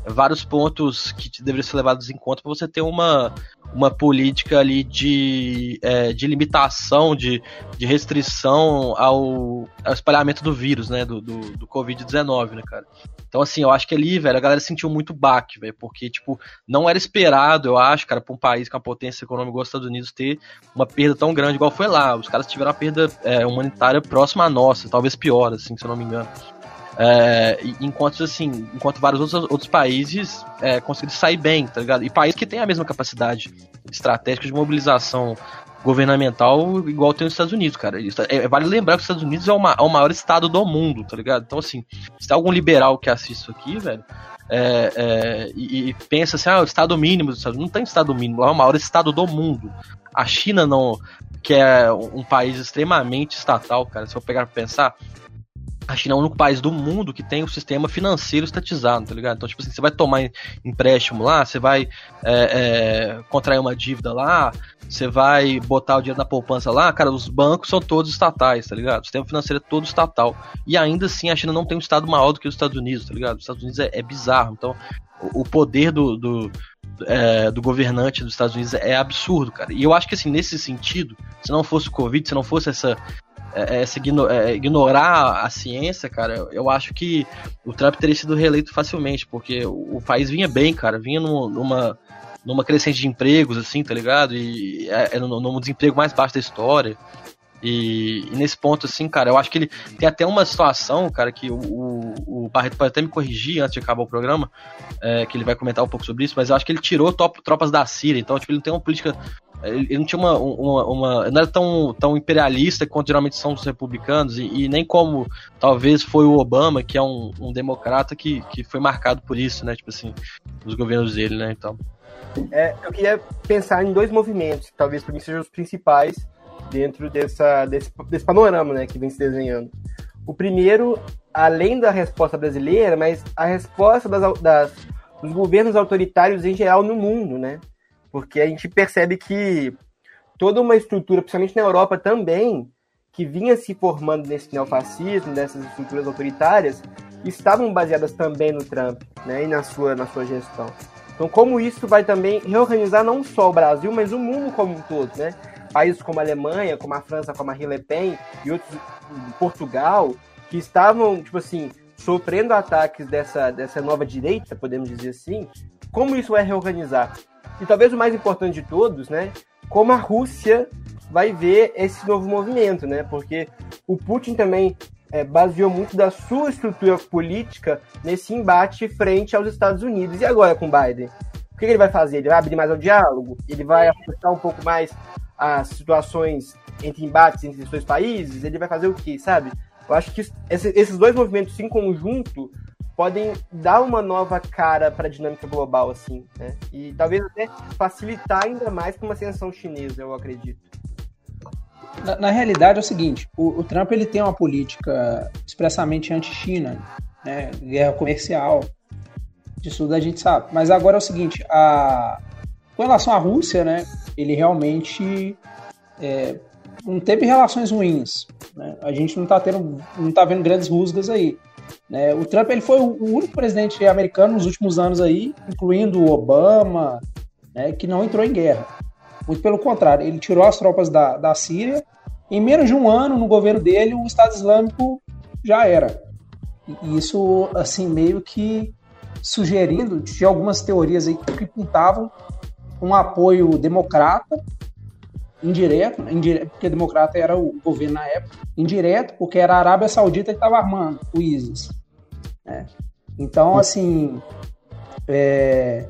vários pontos que deveriam ser levados em conta para você ter uma, uma política ali de, é, de limitação, de, de restrição ao, ao espalhamento do vírus, né, do, do, do Covid-19, né, cara. Então, assim, eu acho que ali, velho, a galera sentiu muito baque, velho, porque, tipo, não era esperado, eu acho, cara, pra um país com a potência econômica igual os Estados Unidos ter uma perda tão grande igual foi lá. Os caras tiveram uma perda é, humanitária próxima à nossa, talvez pior, assim, se eu não me engano. É, enquanto assim, enquanto vários outros, outros países é, conseguiram sair bem, tá ligado? E países que têm a mesma capacidade estratégica de mobilização governamental igual tem nos Estados Unidos, cara. Isso, é, vale lembrar que os Estados Unidos é o, é o, maior estado do mundo, tá ligado? Então, assim, se tem algum liberal que assiste isso aqui, velho, é, é, e, e, pensa assim, ah, o estado mínimo não tem estado mínimo, lá é o maior estado do mundo. A China não, que é um país extremamente estatal, cara, se eu pegar pra pensar, a China é o único país do mundo que tem o um sistema financeiro estatizado, tá ligado? Então, tipo assim, você vai tomar empréstimo lá, você vai é, é, contrair uma dívida lá, você vai botar o dinheiro na poupança lá, cara, os bancos são todos estatais, tá ligado? O sistema financeiro é todo estatal. E ainda assim a China não tem um estado maior do que os Estados Unidos, tá ligado? Os Estados Unidos é, é bizarro. Então, o, o poder do, do é, do governante dos Estados Unidos é absurdo, cara. E eu acho que assim, nesse sentido, se não fosse o Covid, se não fosse essa, essa igno é, ignorar a ciência, cara, eu acho que o Trump teria sido reeleito facilmente, porque o, país vinha bem, cara, vinha numa, numa crescente de empregos, assim, tá ligado? E é, é no desemprego mais baixo da história. E, e, nesse ponto, assim, cara, eu acho que ele tem até uma situação, cara, que o, o, o Barreto pode até me corrigir antes de acabar o programa, é, que ele vai comentar um pouco sobre isso, mas eu acho que ele tirou top, tropas da Síria, então, tipo, ele não tem uma política. Ele, não tinha uma, uma, uma, Não era tão, tão imperialista quanto geralmente são os republicanos, e, e nem como talvez foi o Obama, que é um, um democrata que, que foi marcado por isso, né? Tipo assim, os governos dele, né? Então. É, eu queria pensar em dois movimentos, que talvez para mim sejam os principais dentro dessa, desse, desse panorama né, que vem se desenhando. O primeiro, além da resposta brasileira, mas a resposta das, das, dos governos autoritários em geral no mundo, né? Porque a gente percebe que toda uma estrutura, principalmente na Europa também, que vinha se formando nesse neofascismo, nessas estruturas autoritárias, estavam baseadas também no Trump, né, e na sua, na sua gestão. Então, como isso vai também reorganizar não só o Brasil, mas o mundo como um todo, né? países como a Alemanha, como a França, como a Marine Le Pen e outros, Portugal, que estavam, tipo assim, sofrendo ataques dessa, dessa nova direita, podemos dizer assim, como isso vai reorganizar? E talvez o mais importante de todos, né, como a Rússia vai ver esse novo movimento, né, porque o Putin também é, baseou muito da sua estrutura política nesse embate frente aos Estados Unidos. E agora com Biden? O que ele vai fazer? Ele vai abrir mais ao diálogo? Ele vai afastar um pouco mais as situações entre embates entre os dois países, ele vai fazer o quê, sabe? Eu acho que esses dois movimentos em conjunto podem dar uma nova cara para a dinâmica global, assim, né? E talvez até facilitar ainda mais com uma ascensão chinesa, eu acredito. Na, na, realidade é o seguinte, o, o, Trump ele tem uma política expressamente anti-China, né? Guerra comercial, disso a gente sabe. Mas agora é o seguinte, a, com relação à Rússia, né? ele realmente é, não teve relações ruins. Né? A gente não está tendo, não tá vendo grandes rusgas aí. Né? O Trump ele foi o único presidente americano nos últimos anos aí, incluindo o Obama, né, que não entrou em guerra. Muito pelo contrário, ele tirou as tropas da, da Síria. Em menos de um ano, no governo dele, o Estado Islâmico já era. E isso, assim, meio que sugerindo de algumas teorias aí que pintavam um apoio democrata, indireto, indireto, porque democrata era o governo na época, indireto, porque era a Arábia Saudita que estava armando o ISIS. Né? Então, assim, é,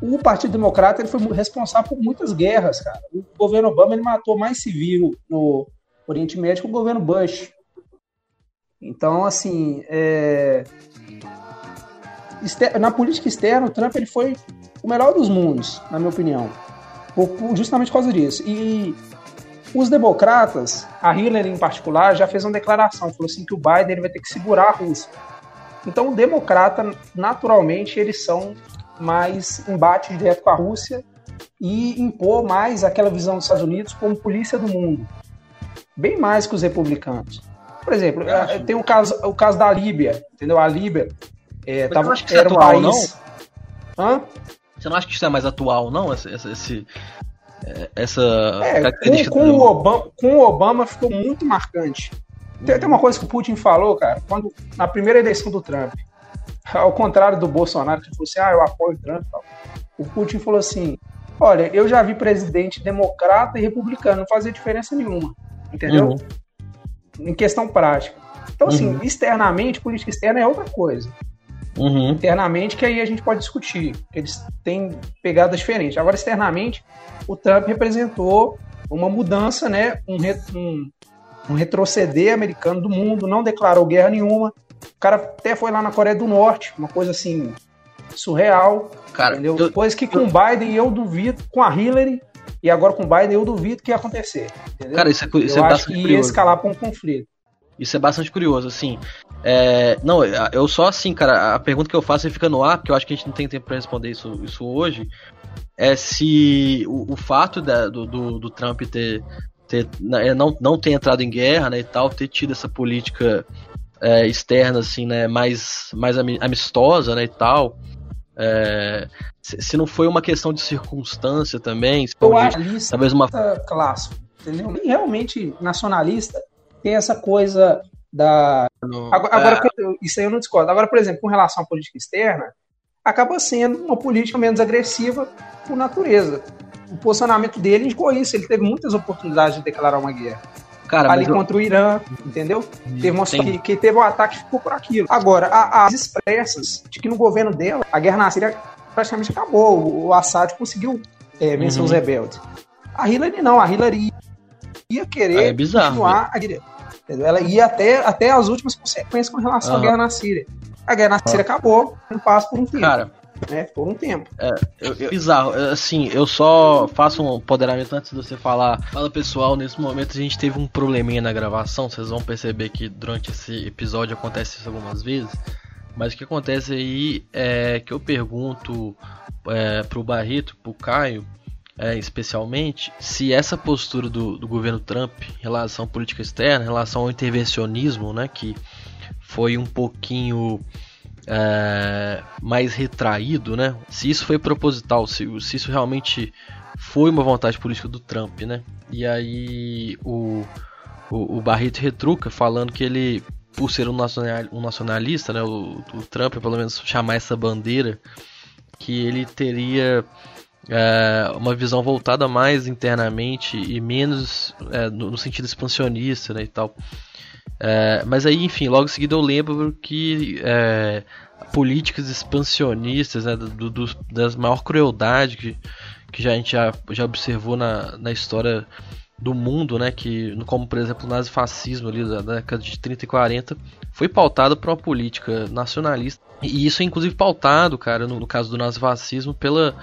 o Partido Democrata ele foi responsável por muitas guerras, cara. O governo Obama ele matou mais civil no Oriente Médio que o governo Bush. Então, assim, é, na política externa, o Trump ele foi o melhor dos mundos, na minha opinião. Justamente por causa disso. E os democratas, a Hillary em particular, já fez uma declaração, falou assim que o Biden ele vai ter que segurar a Rússia. Então, o democrata, naturalmente, eles são mais embate direto com a Rússia e impor mais aquela visão dos Estados Unidos como polícia do mundo. Bem mais que os republicanos. Por exemplo, tem o caso, o caso da Líbia, entendeu? A Líbia é, tava, era um país... Não? Hã? Você não acha que isso é mais atual, não? Esse, esse, é, essa é, característica com, com, do... o Obama, com o Obama ficou muito marcante. Tem, tem uma coisa que o Putin falou, cara, quando na primeira eleição do Trump, ao contrário do Bolsonaro, que falou assim: ah, eu apoio o Trump. O Putin falou assim: olha, eu já vi presidente democrata e republicano, não fazia diferença nenhuma. Entendeu? Uhum. Em questão prática. Então, assim, uhum. externamente, política externa é outra coisa uhum. internamente, que aí a gente pode discutir. Eles têm pegadas diferentes. Agora, externamente, o Trump representou uma mudança, né? Um, um, um retroceder americano do mundo, não declarou guerra nenhuma. O cara até foi lá na Coreia do Norte, uma coisa assim surreal. Cara, entendeu? Eu, Coisa que com o Biden eu duvido, com a Hillary e agora com o Biden eu duvido que ia acontecer. Entendeu? Cara, isso é, isso eu é acho que ia escalar para um conflito. Isso é bastante curioso, assim. É, não, eu só assim, cara, a pergunta que eu faço e fica no ar, porque eu acho que a gente não tem tempo para responder isso, isso hoje, é se o, o fato da, do, do, do, Trump ter, ter não, não ter entrado em guerra, né, e tal, ter tido essa política é, externa, assim, né, mais, mais amistosa, né, e tal, É, se, não foi uma questão de circunstância também, Eu acho talvez uma clássico, entendeu? E realmente nacionalista tem essa coisa da. Agora, eu- isso aí eu não discordo. Agora, por exemplo, com relação à política externa, acaba sendo uma política menos agressiva por natureza. O posicionamento dele indicou isso. Ele teve muitas oportunidades de declarar uma guerra. Cara, ali mas eu- contra o Irã, entendeu? Teve uma Entendi. que, que teve um ataque e ficou por aquilo. Agora, a- as expressas de que no governo dela a guerra na Síria praticamente acabou. O, o Assad conseguiu é, vencer Uhum. os rebeldes. A Hillary não, a Hillary ia querer É continuar a guerra. Entendeu? Ela ia até, até as últimas consequências com relação à Aham. guerra na Síria. A guerra na Síria acabou, não passa por um tempo. Cara, né? Por um tempo. É, eu, eu- bizarro. É, Assim, eu só faço um empoderamento antes de você falar. Fala pessoal, nesse momento a gente teve um probleminha na gravação. Vocês vão perceber que durante esse episódio acontece isso algumas vezes. Mas o que acontece aí é que eu pergunto é, pro Barreto, pro Caio, é, especialmente, se essa postura do, do governo Trump em relação à política externa, em relação ao intervencionismo, né, que foi um pouquinho é, mais retraído, né? Se isso foi proposital, se, se isso realmente foi uma vontade política do Trump, né? E aí o, o, o Barreto retruca falando que ele, por ser um, nacional, nacionalista, né? O, o Trump, pelo menos chamar essa bandeira, que ele teria é, uma visão voltada mais internamente e menos é, no, no sentido expansionista, né? E tal. É, mas aí, enfim, logo em seguida eu lembro que é, políticas expansionistas, né, do, do, das maior crueldade que, que já, a gente já, já observou na, na história do mundo, né, que, como por exemplo o nazifascismo ali da década de 30 e 40, foi pautado por uma política nacionalista. E isso é inclusive pautado, cara, no, no caso do nazifascismo, pela,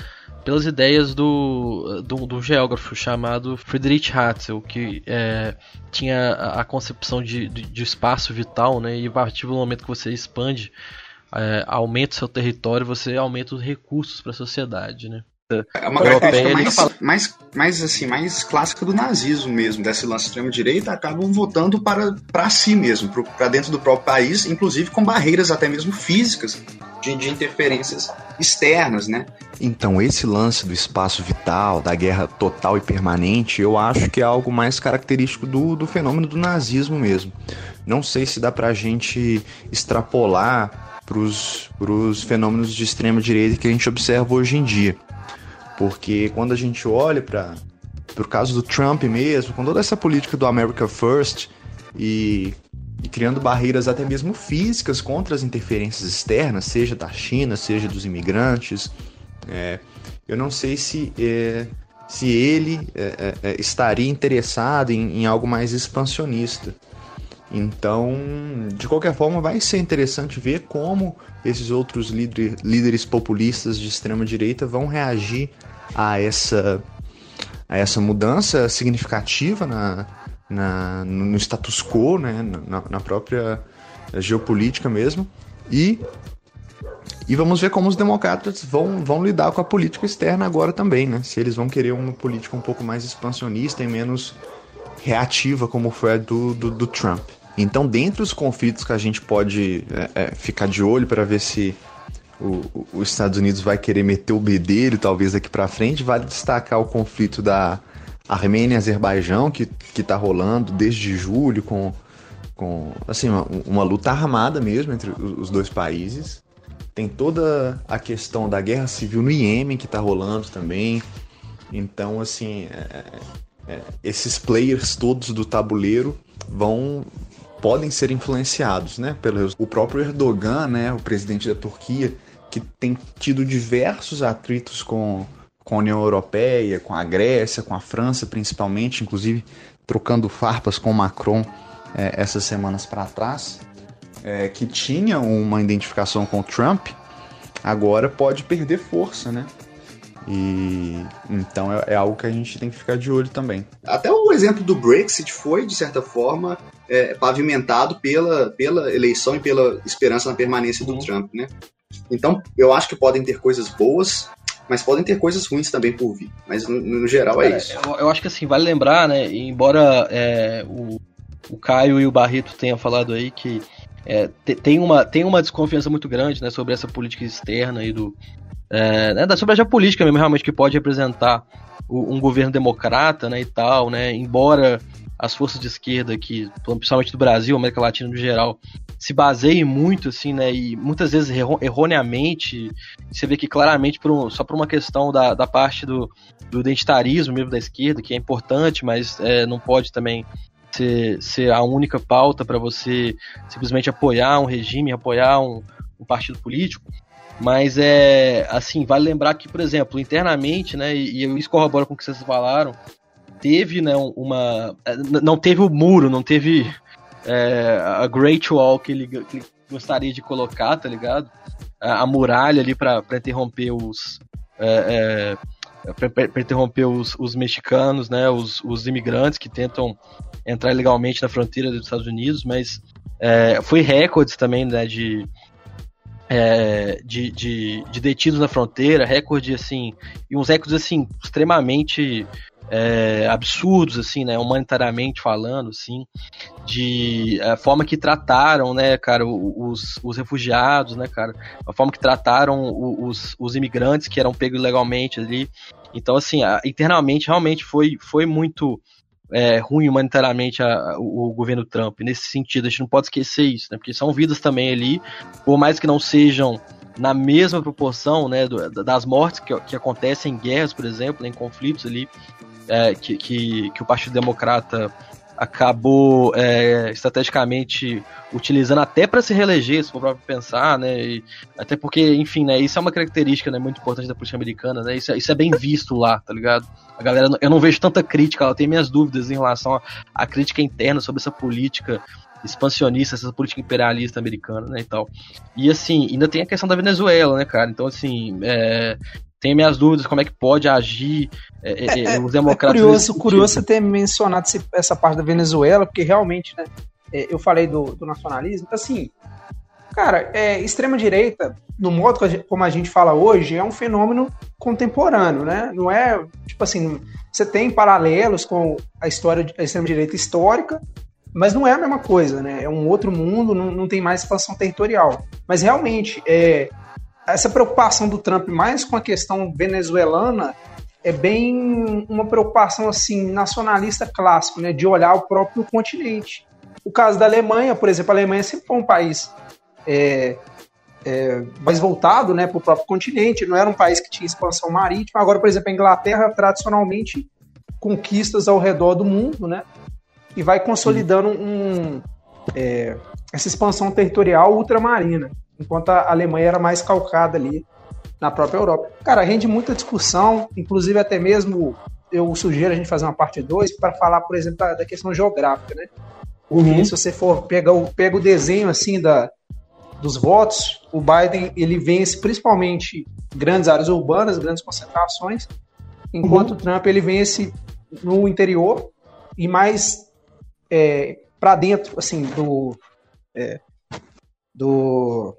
pelas ideias do, do, do geógrafo chamado Friedrich Hatzel, que é, tinha a, a concepção de, de, de, espaço vital, né? E a partir do momento que você expande, é, aumenta o seu território, você aumenta os recursos para a sociedade, né? É uma característica mais, mais, mais, assim, mais clássica do nazismo mesmo, desse lance extrema-direita, acabam votando para, para si mesmo, para dentro do próprio país, inclusive com barreiras até mesmo físicas de, de interferências externas, né? Então, esse lance do espaço vital, da guerra total e permanente, eu acho que é algo mais característico do, do fenômeno do nazismo mesmo. Não sei se dá pra gente extrapolar pros, pros fenômenos de extrema-direita que a gente observa hoje em dia. Porque quando a gente olha para o caso do Trump mesmo, com toda essa política do America First e, e, criando barreiras até mesmo físicas contra as interferências externas, seja da China, seja dos imigrantes, é, eu não sei se, é, se ele é, é estaria interessado em, em algo mais expansionista. Então, de qualquer forma, vai ser interessante ver como esses outros líder, líderes populistas de extrema direita vão reagir a essa, a essa mudança significativa na, na, no status quo, né, na, na própria geopolítica mesmo. E, e vamos ver como os democratas vão, vão lidar com a política externa agora também, né? Se eles vão querer uma política um pouco mais expansionista e menos reativa, como foi a do, do, do Trump. Então, dentre os conflitos que a gente pode é, é, ficar de olho para ver se o, os Estados Unidos vai querer meter o bedelho, talvez daqui para frente, vale destacar o conflito da Armênia e Azerbaijão, que, que tá rolando desde julho, com, com assim, uma, uma luta armada mesmo entre os, dois países. Tem toda a questão da guerra civil no Iêmen que tá rolando também. Então, assim, é, é, esses players todos do tabuleiro vão podem ser influenciados, né, pelo o próprio Erdogan, né, o presidente da Turquia, que tem tido diversos atritos com, com a União Europeia, com a Grécia, com a França, principalmente, inclusive trocando farpas com Macron é, essas semanas para trás, é, que tinha uma identificação com Trump, agora pode perder força, né? E então é, é, algo que a gente tem que ficar de olho também. Até o exemplo do Brexit foi, de certa forma, é, pavimentado pela, pela eleição e pela esperança na permanência do Trump, né? Então, eu acho que podem ter coisas boas, mas podem ter coisas ruins também por vir. Mas no, no geral é, é isso. Eu, eu, acho que assim, vale lembrar, né? Embora é, o, o Caio e o Barreto tenham falado aí que é, tem, uma, tem uma desconfiança muito grande né, sobre essa política externa aí do, é, né, sobre a geopolítica mesmo, realmente, que pode representar o, um governo democrata, né, e tal, né, embora as forças de esquerda aqui, principalmente do Brasil, América Latina no geral, se baseiem muito, assim, né, e muitas vezes erroneamente, você vê que claramente por um, só por uma questão da, da parte do, do identitarismo mesmo da esquerda, que é importante, mas é, não pode também ser, ser a única pauta para você simplesmente apoiar um regime, apoiar um, um partido político. Mas é assim, vale lembrar que, por exemplo, internamente, né, e, e isso corrobora com o que vocês falaram, teve, né, uma. Não teve o muro, não teve é, a Great Wall que ele, que ele, gostaria de colocar, tá ligado? A, a muralha ali para interromper os. É, é, para interromper os, os, mexicanos, né, os, os, imigrantes que tentam entrar ilegalmente na fronteira dos Estados Unidos, mas é, foi recordes também né, de, é, de, de, de, detidos na fronteira, recorde assim, e uns recordes assim extremamente é, absurdos assim, né, humanitariamente falando, assim, de a forma que trataram, né, cara, os, os refugiados, né, cara, a forma que trataram os, os imigrantes que eram pegos ilegalmente ali. Então, assim, internamente realmente foi, foi muito é, ruim humanitariamente a, o, o, governo Trump. Nesse sentido, a gente não pode esquecer isso, né? Porque são vidas também ali, por mais que não sejam na mesma proporção, né, do, das mortes que, que acontecem em guerras, por exemplo, em conflitos ali, é, que, que, que o Partido Democrata acabou é, estrategicamente utilizando até para se reeleger, se for para pensar, né? E, até porque, enfim, né? Isso é uma característica né, muito importante da política americana, né? Isso, é, isso é bem visto lá, tá ligado? A galera, eu não vejo tanta crítica, ela tem minhas dúvidas em relação à crítica interna sobre essa política expansionista, essa política imperialista americana, né, e tal. E assim, ainda tem a questão da Venezuela, né, cara? Então, assim, é, tenho minhas dúvidas como é que pode agir é, é, é, é os democratas. É curioso, curioso você ter mencionado essa parte da Venezuela, porque realmente, né, é, eu falei do, do nacionalismo, assim, cara, é, extrema direita, no modo como a gente fala hoje, é um fenômeno contemporâneo, né? Não é tipo assim, você tem paralelos com a história da extrema direita histórica, mas não é a mesma coisa, né? É um outro mundo, não, não tem mais expansão territorial. Mas realmente, é, essa preocupação do Trump mais com a questão venezuelana é bem uma preocupação assim nacionalista clássico, né, de olhar o próprio continente. O caso da Alemanha, por exemplo, a Alemanha sempre foi um país é, é, mais voltado né, para o próprio continente, não era um país que tinha expansão marítima. Agora, por exemplo, a Inglaterra, tradicionalmente, conquistas ao redor do mundo, né, e vai consolidando um, é, essa expansão territorial ultramarina enquanto a Alemanha era mais calcada ali na própria Europa. Cara, rende muita discussão, inclusive até mesmo eu sugiro a gente fazer uma parte 2 para falar, por exemplo, da, da, questão geográfica, né? Porque uhum. se você for pegar o, pega o desenho assim da, dos votos, o Biden ele vence principalmente grandes áreas urbanas, grandes concentrações, enquanto uhum. o Trump ele vence no interior e mais é, para dentro assim do é, do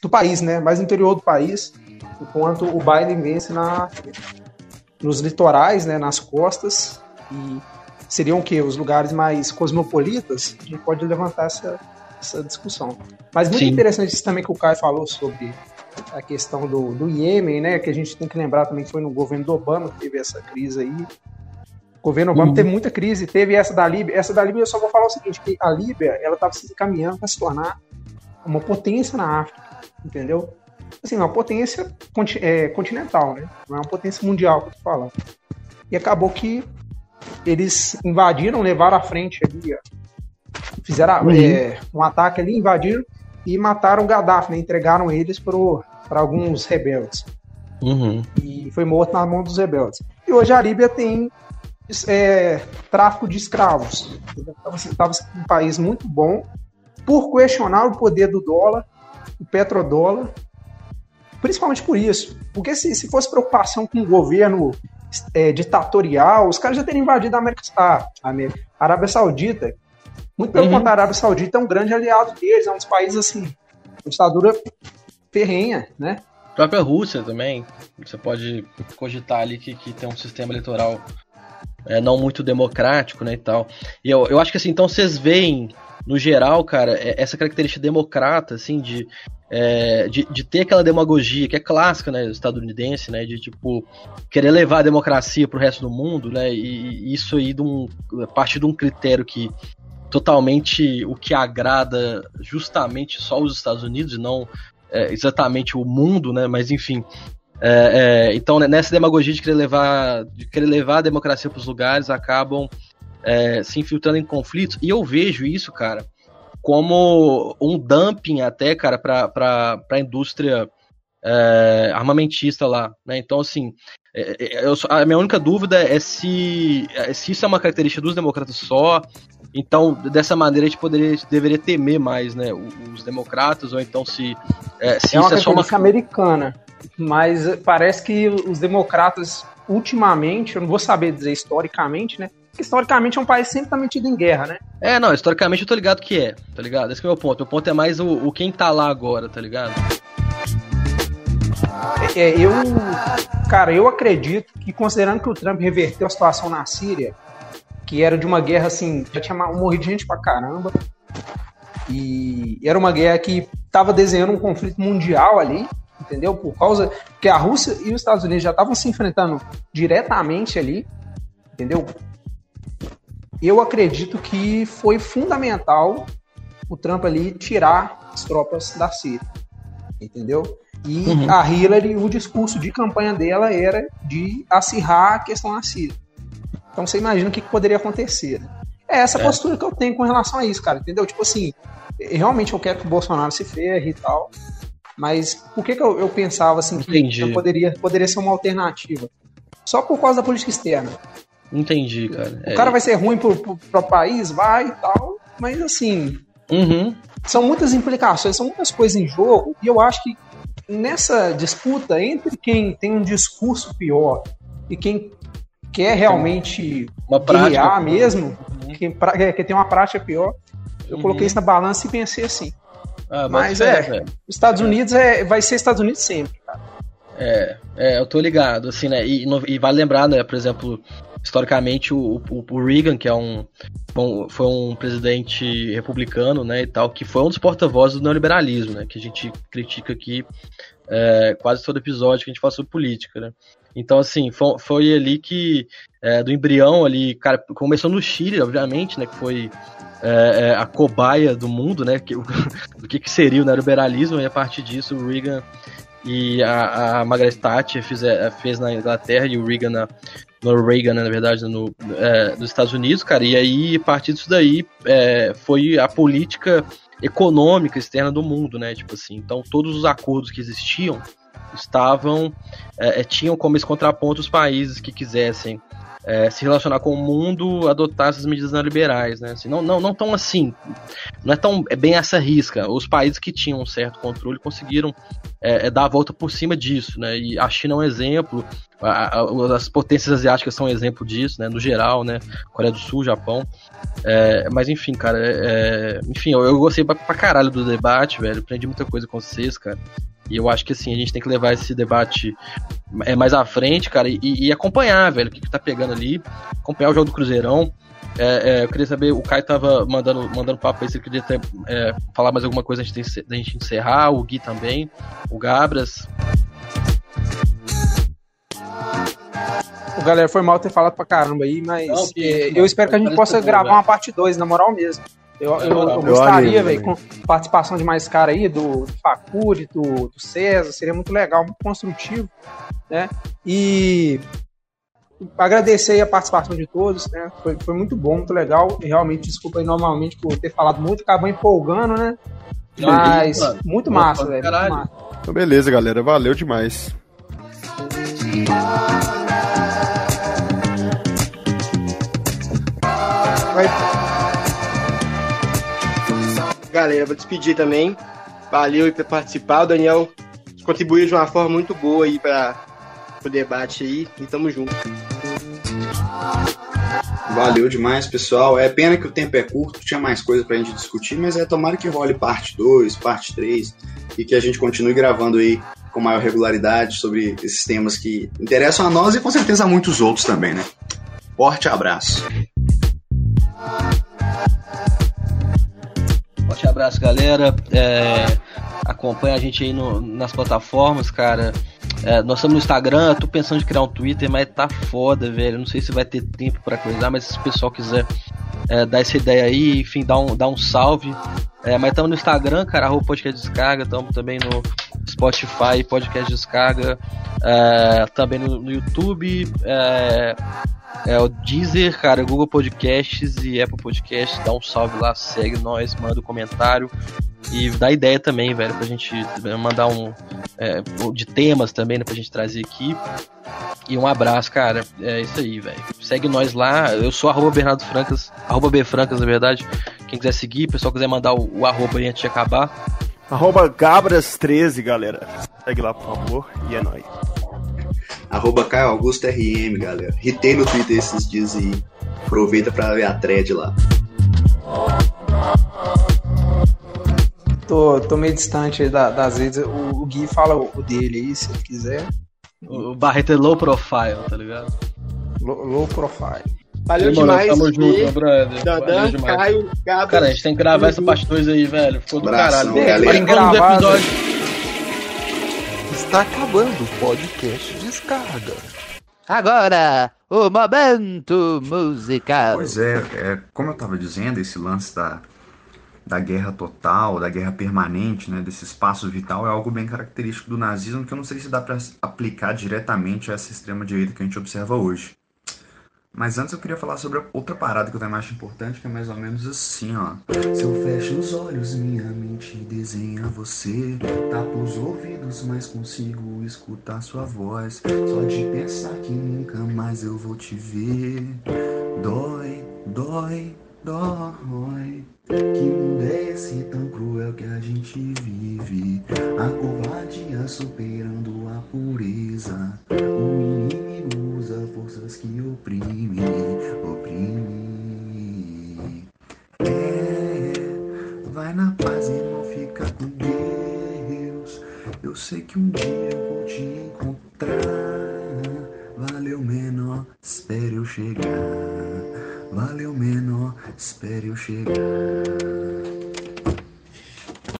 do país, né? Mais interior do país, enquanto o Biden vence na, nos litorais, né? Nas costas e seriam o que os lugares mais cosmopolitas? A gente pode levantar essa, essa discussão. Mas muito Sim. interessante isso também que o Caio falou sobre a questão do, do Iêmen, né? Que a gente tem que lembrar também que foi no governo do Obama que teve essa crise aí. O governo Obama uhum. teve muita crise, teve essa da Líbia. Essa da Líbia eu só vou falar o seguinte, que a Líbia, ela estava se encaminhando para se tornar uma potência na África entendeu? Assim, uma potência é, continental, né? Não é uma potência mundial que eu tô falando. E acabou que eles invadiram, levaram à frente ali, fizeram uhum. é, um ataque ali, invadiram e mataram Gaddafi, né? Entregaram eles para alguns rebeldes. Uhum. E foi morto na mão dos rebeldes. E hoje a Líbia tem é, tráfico de escravos. Estava um país muito bom por questionar o poder do dólar o petrodólar, principalmente por isso. Porque se, se fosse preocupação com o governo é, ditatorial, os caras já teriam invadido a América, a, a Arábia Saudita. Muito pelo uhum. contrário, a Arábia Saudita é um grande aliado deles, é um dos países assim, ditadura ferrenha, né? A própria Rússia também, você pode cogitar ali que, que tem um sistema eleitoral é, não muito democrático, né, e tal. E eu, eu acho que assim, então vocês veem no geral, cara, é- essa característica democrata, assim, de, é, de, de ter aquela demagogia que é clássica, né, estadunidense, né, de, tipo, querer levar a democracia pro resto do mundo, né, e, e isso aí de um, a partir de um critério que totalmente o que agrada justamente só os Estados Unidos e não é, exatamente o mundo, né, mas enfim... É, é, então, né, nessa demagogia de querer levar, de querer levar a democracia para os lugares, acabam é, se infiltrando em conflitos. E eu vejo isso, cara, como um dumping até, cara, para a indústria é, armamentista lá. Né? Então, assim, é, é, eu só- a minha única dúvida é se, é se isso é uma característica dos democratas só. Então, dessa maneira, a gente poderia, deveria temer mais né, os democratas, ou então se, é, se é uma isso é só uma americana, mas eh, parece que os democratas, ultimamente, eu não vou saber dizer historicamente, né? Porque historicamente é um país sempre tá metido em guerra, né? É, não, historicamente eu tô ligado que é, tá ligado? Esse que é o meu ponto. Meu ponto é mais o, o quem tá lá agora, tá ligado? É, eu, cara, eu acredito que considerando que o Trump reverteu a situação na Síria, que era de uma guerra assim, já tinha morrido gente pra caramba, e era uma guerra que estava desenhando um conflito mundial ali, entendeu? Por causa que a Rússia e os Estados Unidos já estavam se enfrentando diretamente ali, entendeu? Eu acredito que foi fundamental o Trump ali tirar as tropas da Síria, entendeu? E Uhum. a Hillary, o discurso de campanha dela era de acirrar a questão da Síria. Então você imagina o que, que poderia acontecer. né? É essa É. postura que eu tenho com relação a isso, cara, entendeu? Tipo assim, realmente eu quero que o Bolsonaro se ferre e tal, mas por que, que eu, eu pensava assim que Entendi. poderia, poderia ser uma alternativa? Só por causa da política externa. Entendi, cara. O cara vai ser ruim pro, pro, pro país, vai e tal, mas assim, Uhum. são muitas implicações, são muitas coisas em jogo, e eu acho que nessa disputa entre quem tem um discurso pior e quem quer realmente Uma guerrear mesmo, quem, pra- é, que tem uma prática pior, eu Uhum. coloquei isso na balança e pensei assim. Ah, Mas é, os Estados Unidos é, vai ser Estados Unidos sempre, cara. É, é, eu tô ligado, assim, né? E, no- e vale lembrar, né, por exemplo, historicamente o, o, o Reagan, que é um, foi um presidente republicano, né, e tal, que foi um dos porta-vozes do neoliberalismo, né, que a gente critica aqui é, quase todo episódio que a gente fala sobre política, né. Então, assim, foi, foi ali que, é, do embrião ali, cara, começou no Chile, obviamente, né, que foi é, é, a cobaia do mundo, né, que, do que, que seria o neoliberalismo, e a partir disso o Reagan e a, a Margaret Thatcher fez, fez na Inglaterra e o Reagan na, no Reagan, né, na verdade, no, é, nos Estados Unidos, cara, e aí, a partir disso daí, é, foi a política econômica externa do mundo, né, tipo assim, então todos os acordos que existiam estavam, é, é, tinham como esse contraponto os países que quisessem é, se relacionar com o mundo, adotar essas medidas neoliberais, né? Assim, não, não, não tão assim, não é tão é bem essa risca. Os países que tinham um certo controle conseguiram é, é, dar a volta por cima disso, né? E a China é um exemplo, a- a- as potências asiáticas são um exemplo disso, né? No geral, né? Coreia do Sul, Japão. É, mas enfim, cara, é, enfim, eu, eu gostei pra, pra caralho do debate, velho. Aprendi muita coisa com vocês, cara. E eu acho que assim, a gente tem que levar esse debate é, mais à frente, cara, e, e acompanhar, velho, o que, que tá pegando ali, acompanhar o jogo do Cruzeirão. É, é, eu queria saber, o Caio tava mandando, mandando papo aí, se ele queria ter, é, falar mais alguma coisa antes de da gente encerrar, o Gui também, o Gabras. Galera foi mal ter falado pra caramba aí, mas Não, que é, eu espero que a gente possa bom, gravar velho. uma parte 2, na moral mesmo. Eu, eu, eu Eu gostaria, velho, com participação de mais cara aí, do, do Facuri, do, do César, seria muito legal, muito construtivo, né? E agradecer aí a participação de todos, né? Foi, foi muito bom, muito legal. E realmente, desculpa aí normalmente por ter falado muito, acabou empolgando, né? Mas muito massa, velho. Então, beleza, galera. Valeu demais. Galera, vou despedir também. Valeu aí por participar. O Daniel contribuiu de uma forma muito boa aí para o debate aí. E tamo junto. Valeu demais, pessoal. É pena que o tempo é curto, tinha mais coisa pra gente discutir, mas é tomara que role parte 2, parte 3 e que a gente continue gravando aí com maior regularidade sobre esses temas que interessam a nós e com certeza a muitos outros também, né? Forte abraço. Forte abraço, galera. É, acompanha a gente aí no, nas plataformas, cara. É, nós estamos no Instagram, tô pensando de criar um Twitter, mas tá foda, velho. Não sei se vai ter tempo para coisar, mas se o pessoal quiser é, dar essa ideia aí, enfim, dar um, dar um salve. É, mas estamos no Instagram, cara, arroba podcast descarga, estamos também no Spotify, podcast descarga, é, também no, no YouTube, é, é, o Deezer, cara, Google Podcasts e Apple Podcasts, dá um salve lá, segue nós, manda um comentário e dá ideia também, velho, pra gente mandar um é, de temas também, né, pra gente trazer aqui. E um abraço, cara. É isso aí, velho. Segue nós lá. Eu sou arroba Bernardo Francas, arroba B Francas, na verdade. Quem quiser seguir, o pessoal quiser mandar o, o arroba aí antes de acabar. Arroba Gabras13, galera. Segue lá, por favor. E é nóis. Arroba Caio Augusto RM, galera. Ritei no Twitter esses dias e aproveita pra ver a thread lá. Tô, tô meio distante aí da- das redes. O, o Gui fala o dele aí, se ele quiser. O Barreto é low profile, tá ligado? Low, low profile. Valeu mano, demais. Tamo junto, brother. Dandan, demais. Caio, Gabras. Cara, a gente tem que gravar essa parte 2 aí, velho. Ficou do Abração, caralho. galera. Do episódio. Está acabando o podcast Descarga. Agora, o momento musical. Pois é, é, como eu estava dizendo, esse lance da, da guerra total, da guerra permanente, né, desse espaço vital, é algo bem característico do nazismo que eu não sei se dá para aplicar diretamente a essa extrema-direita que a gente observa hoje. Mas antes eu queria falar sobre outra parada que eu também acho importante, que é mais ou menos assim, ó. Se eu fecho os olhos, minha mente desenha você. Tapo os ouvidos, mas consigo escutar sua voz. Só de pensar que nunca mais eu vou te ver. Dói, dói, dói. Que mundo é esse tão cruel que a gente vive? A covardia superando a pureza. O inimigo que oprimem, oprime. É, vai na paz e não fica com Deus. Eu sei que um dia eu vou te encontrar. Valeu, menor, espere eu chegar. Valeu, menor, espere eu chegar.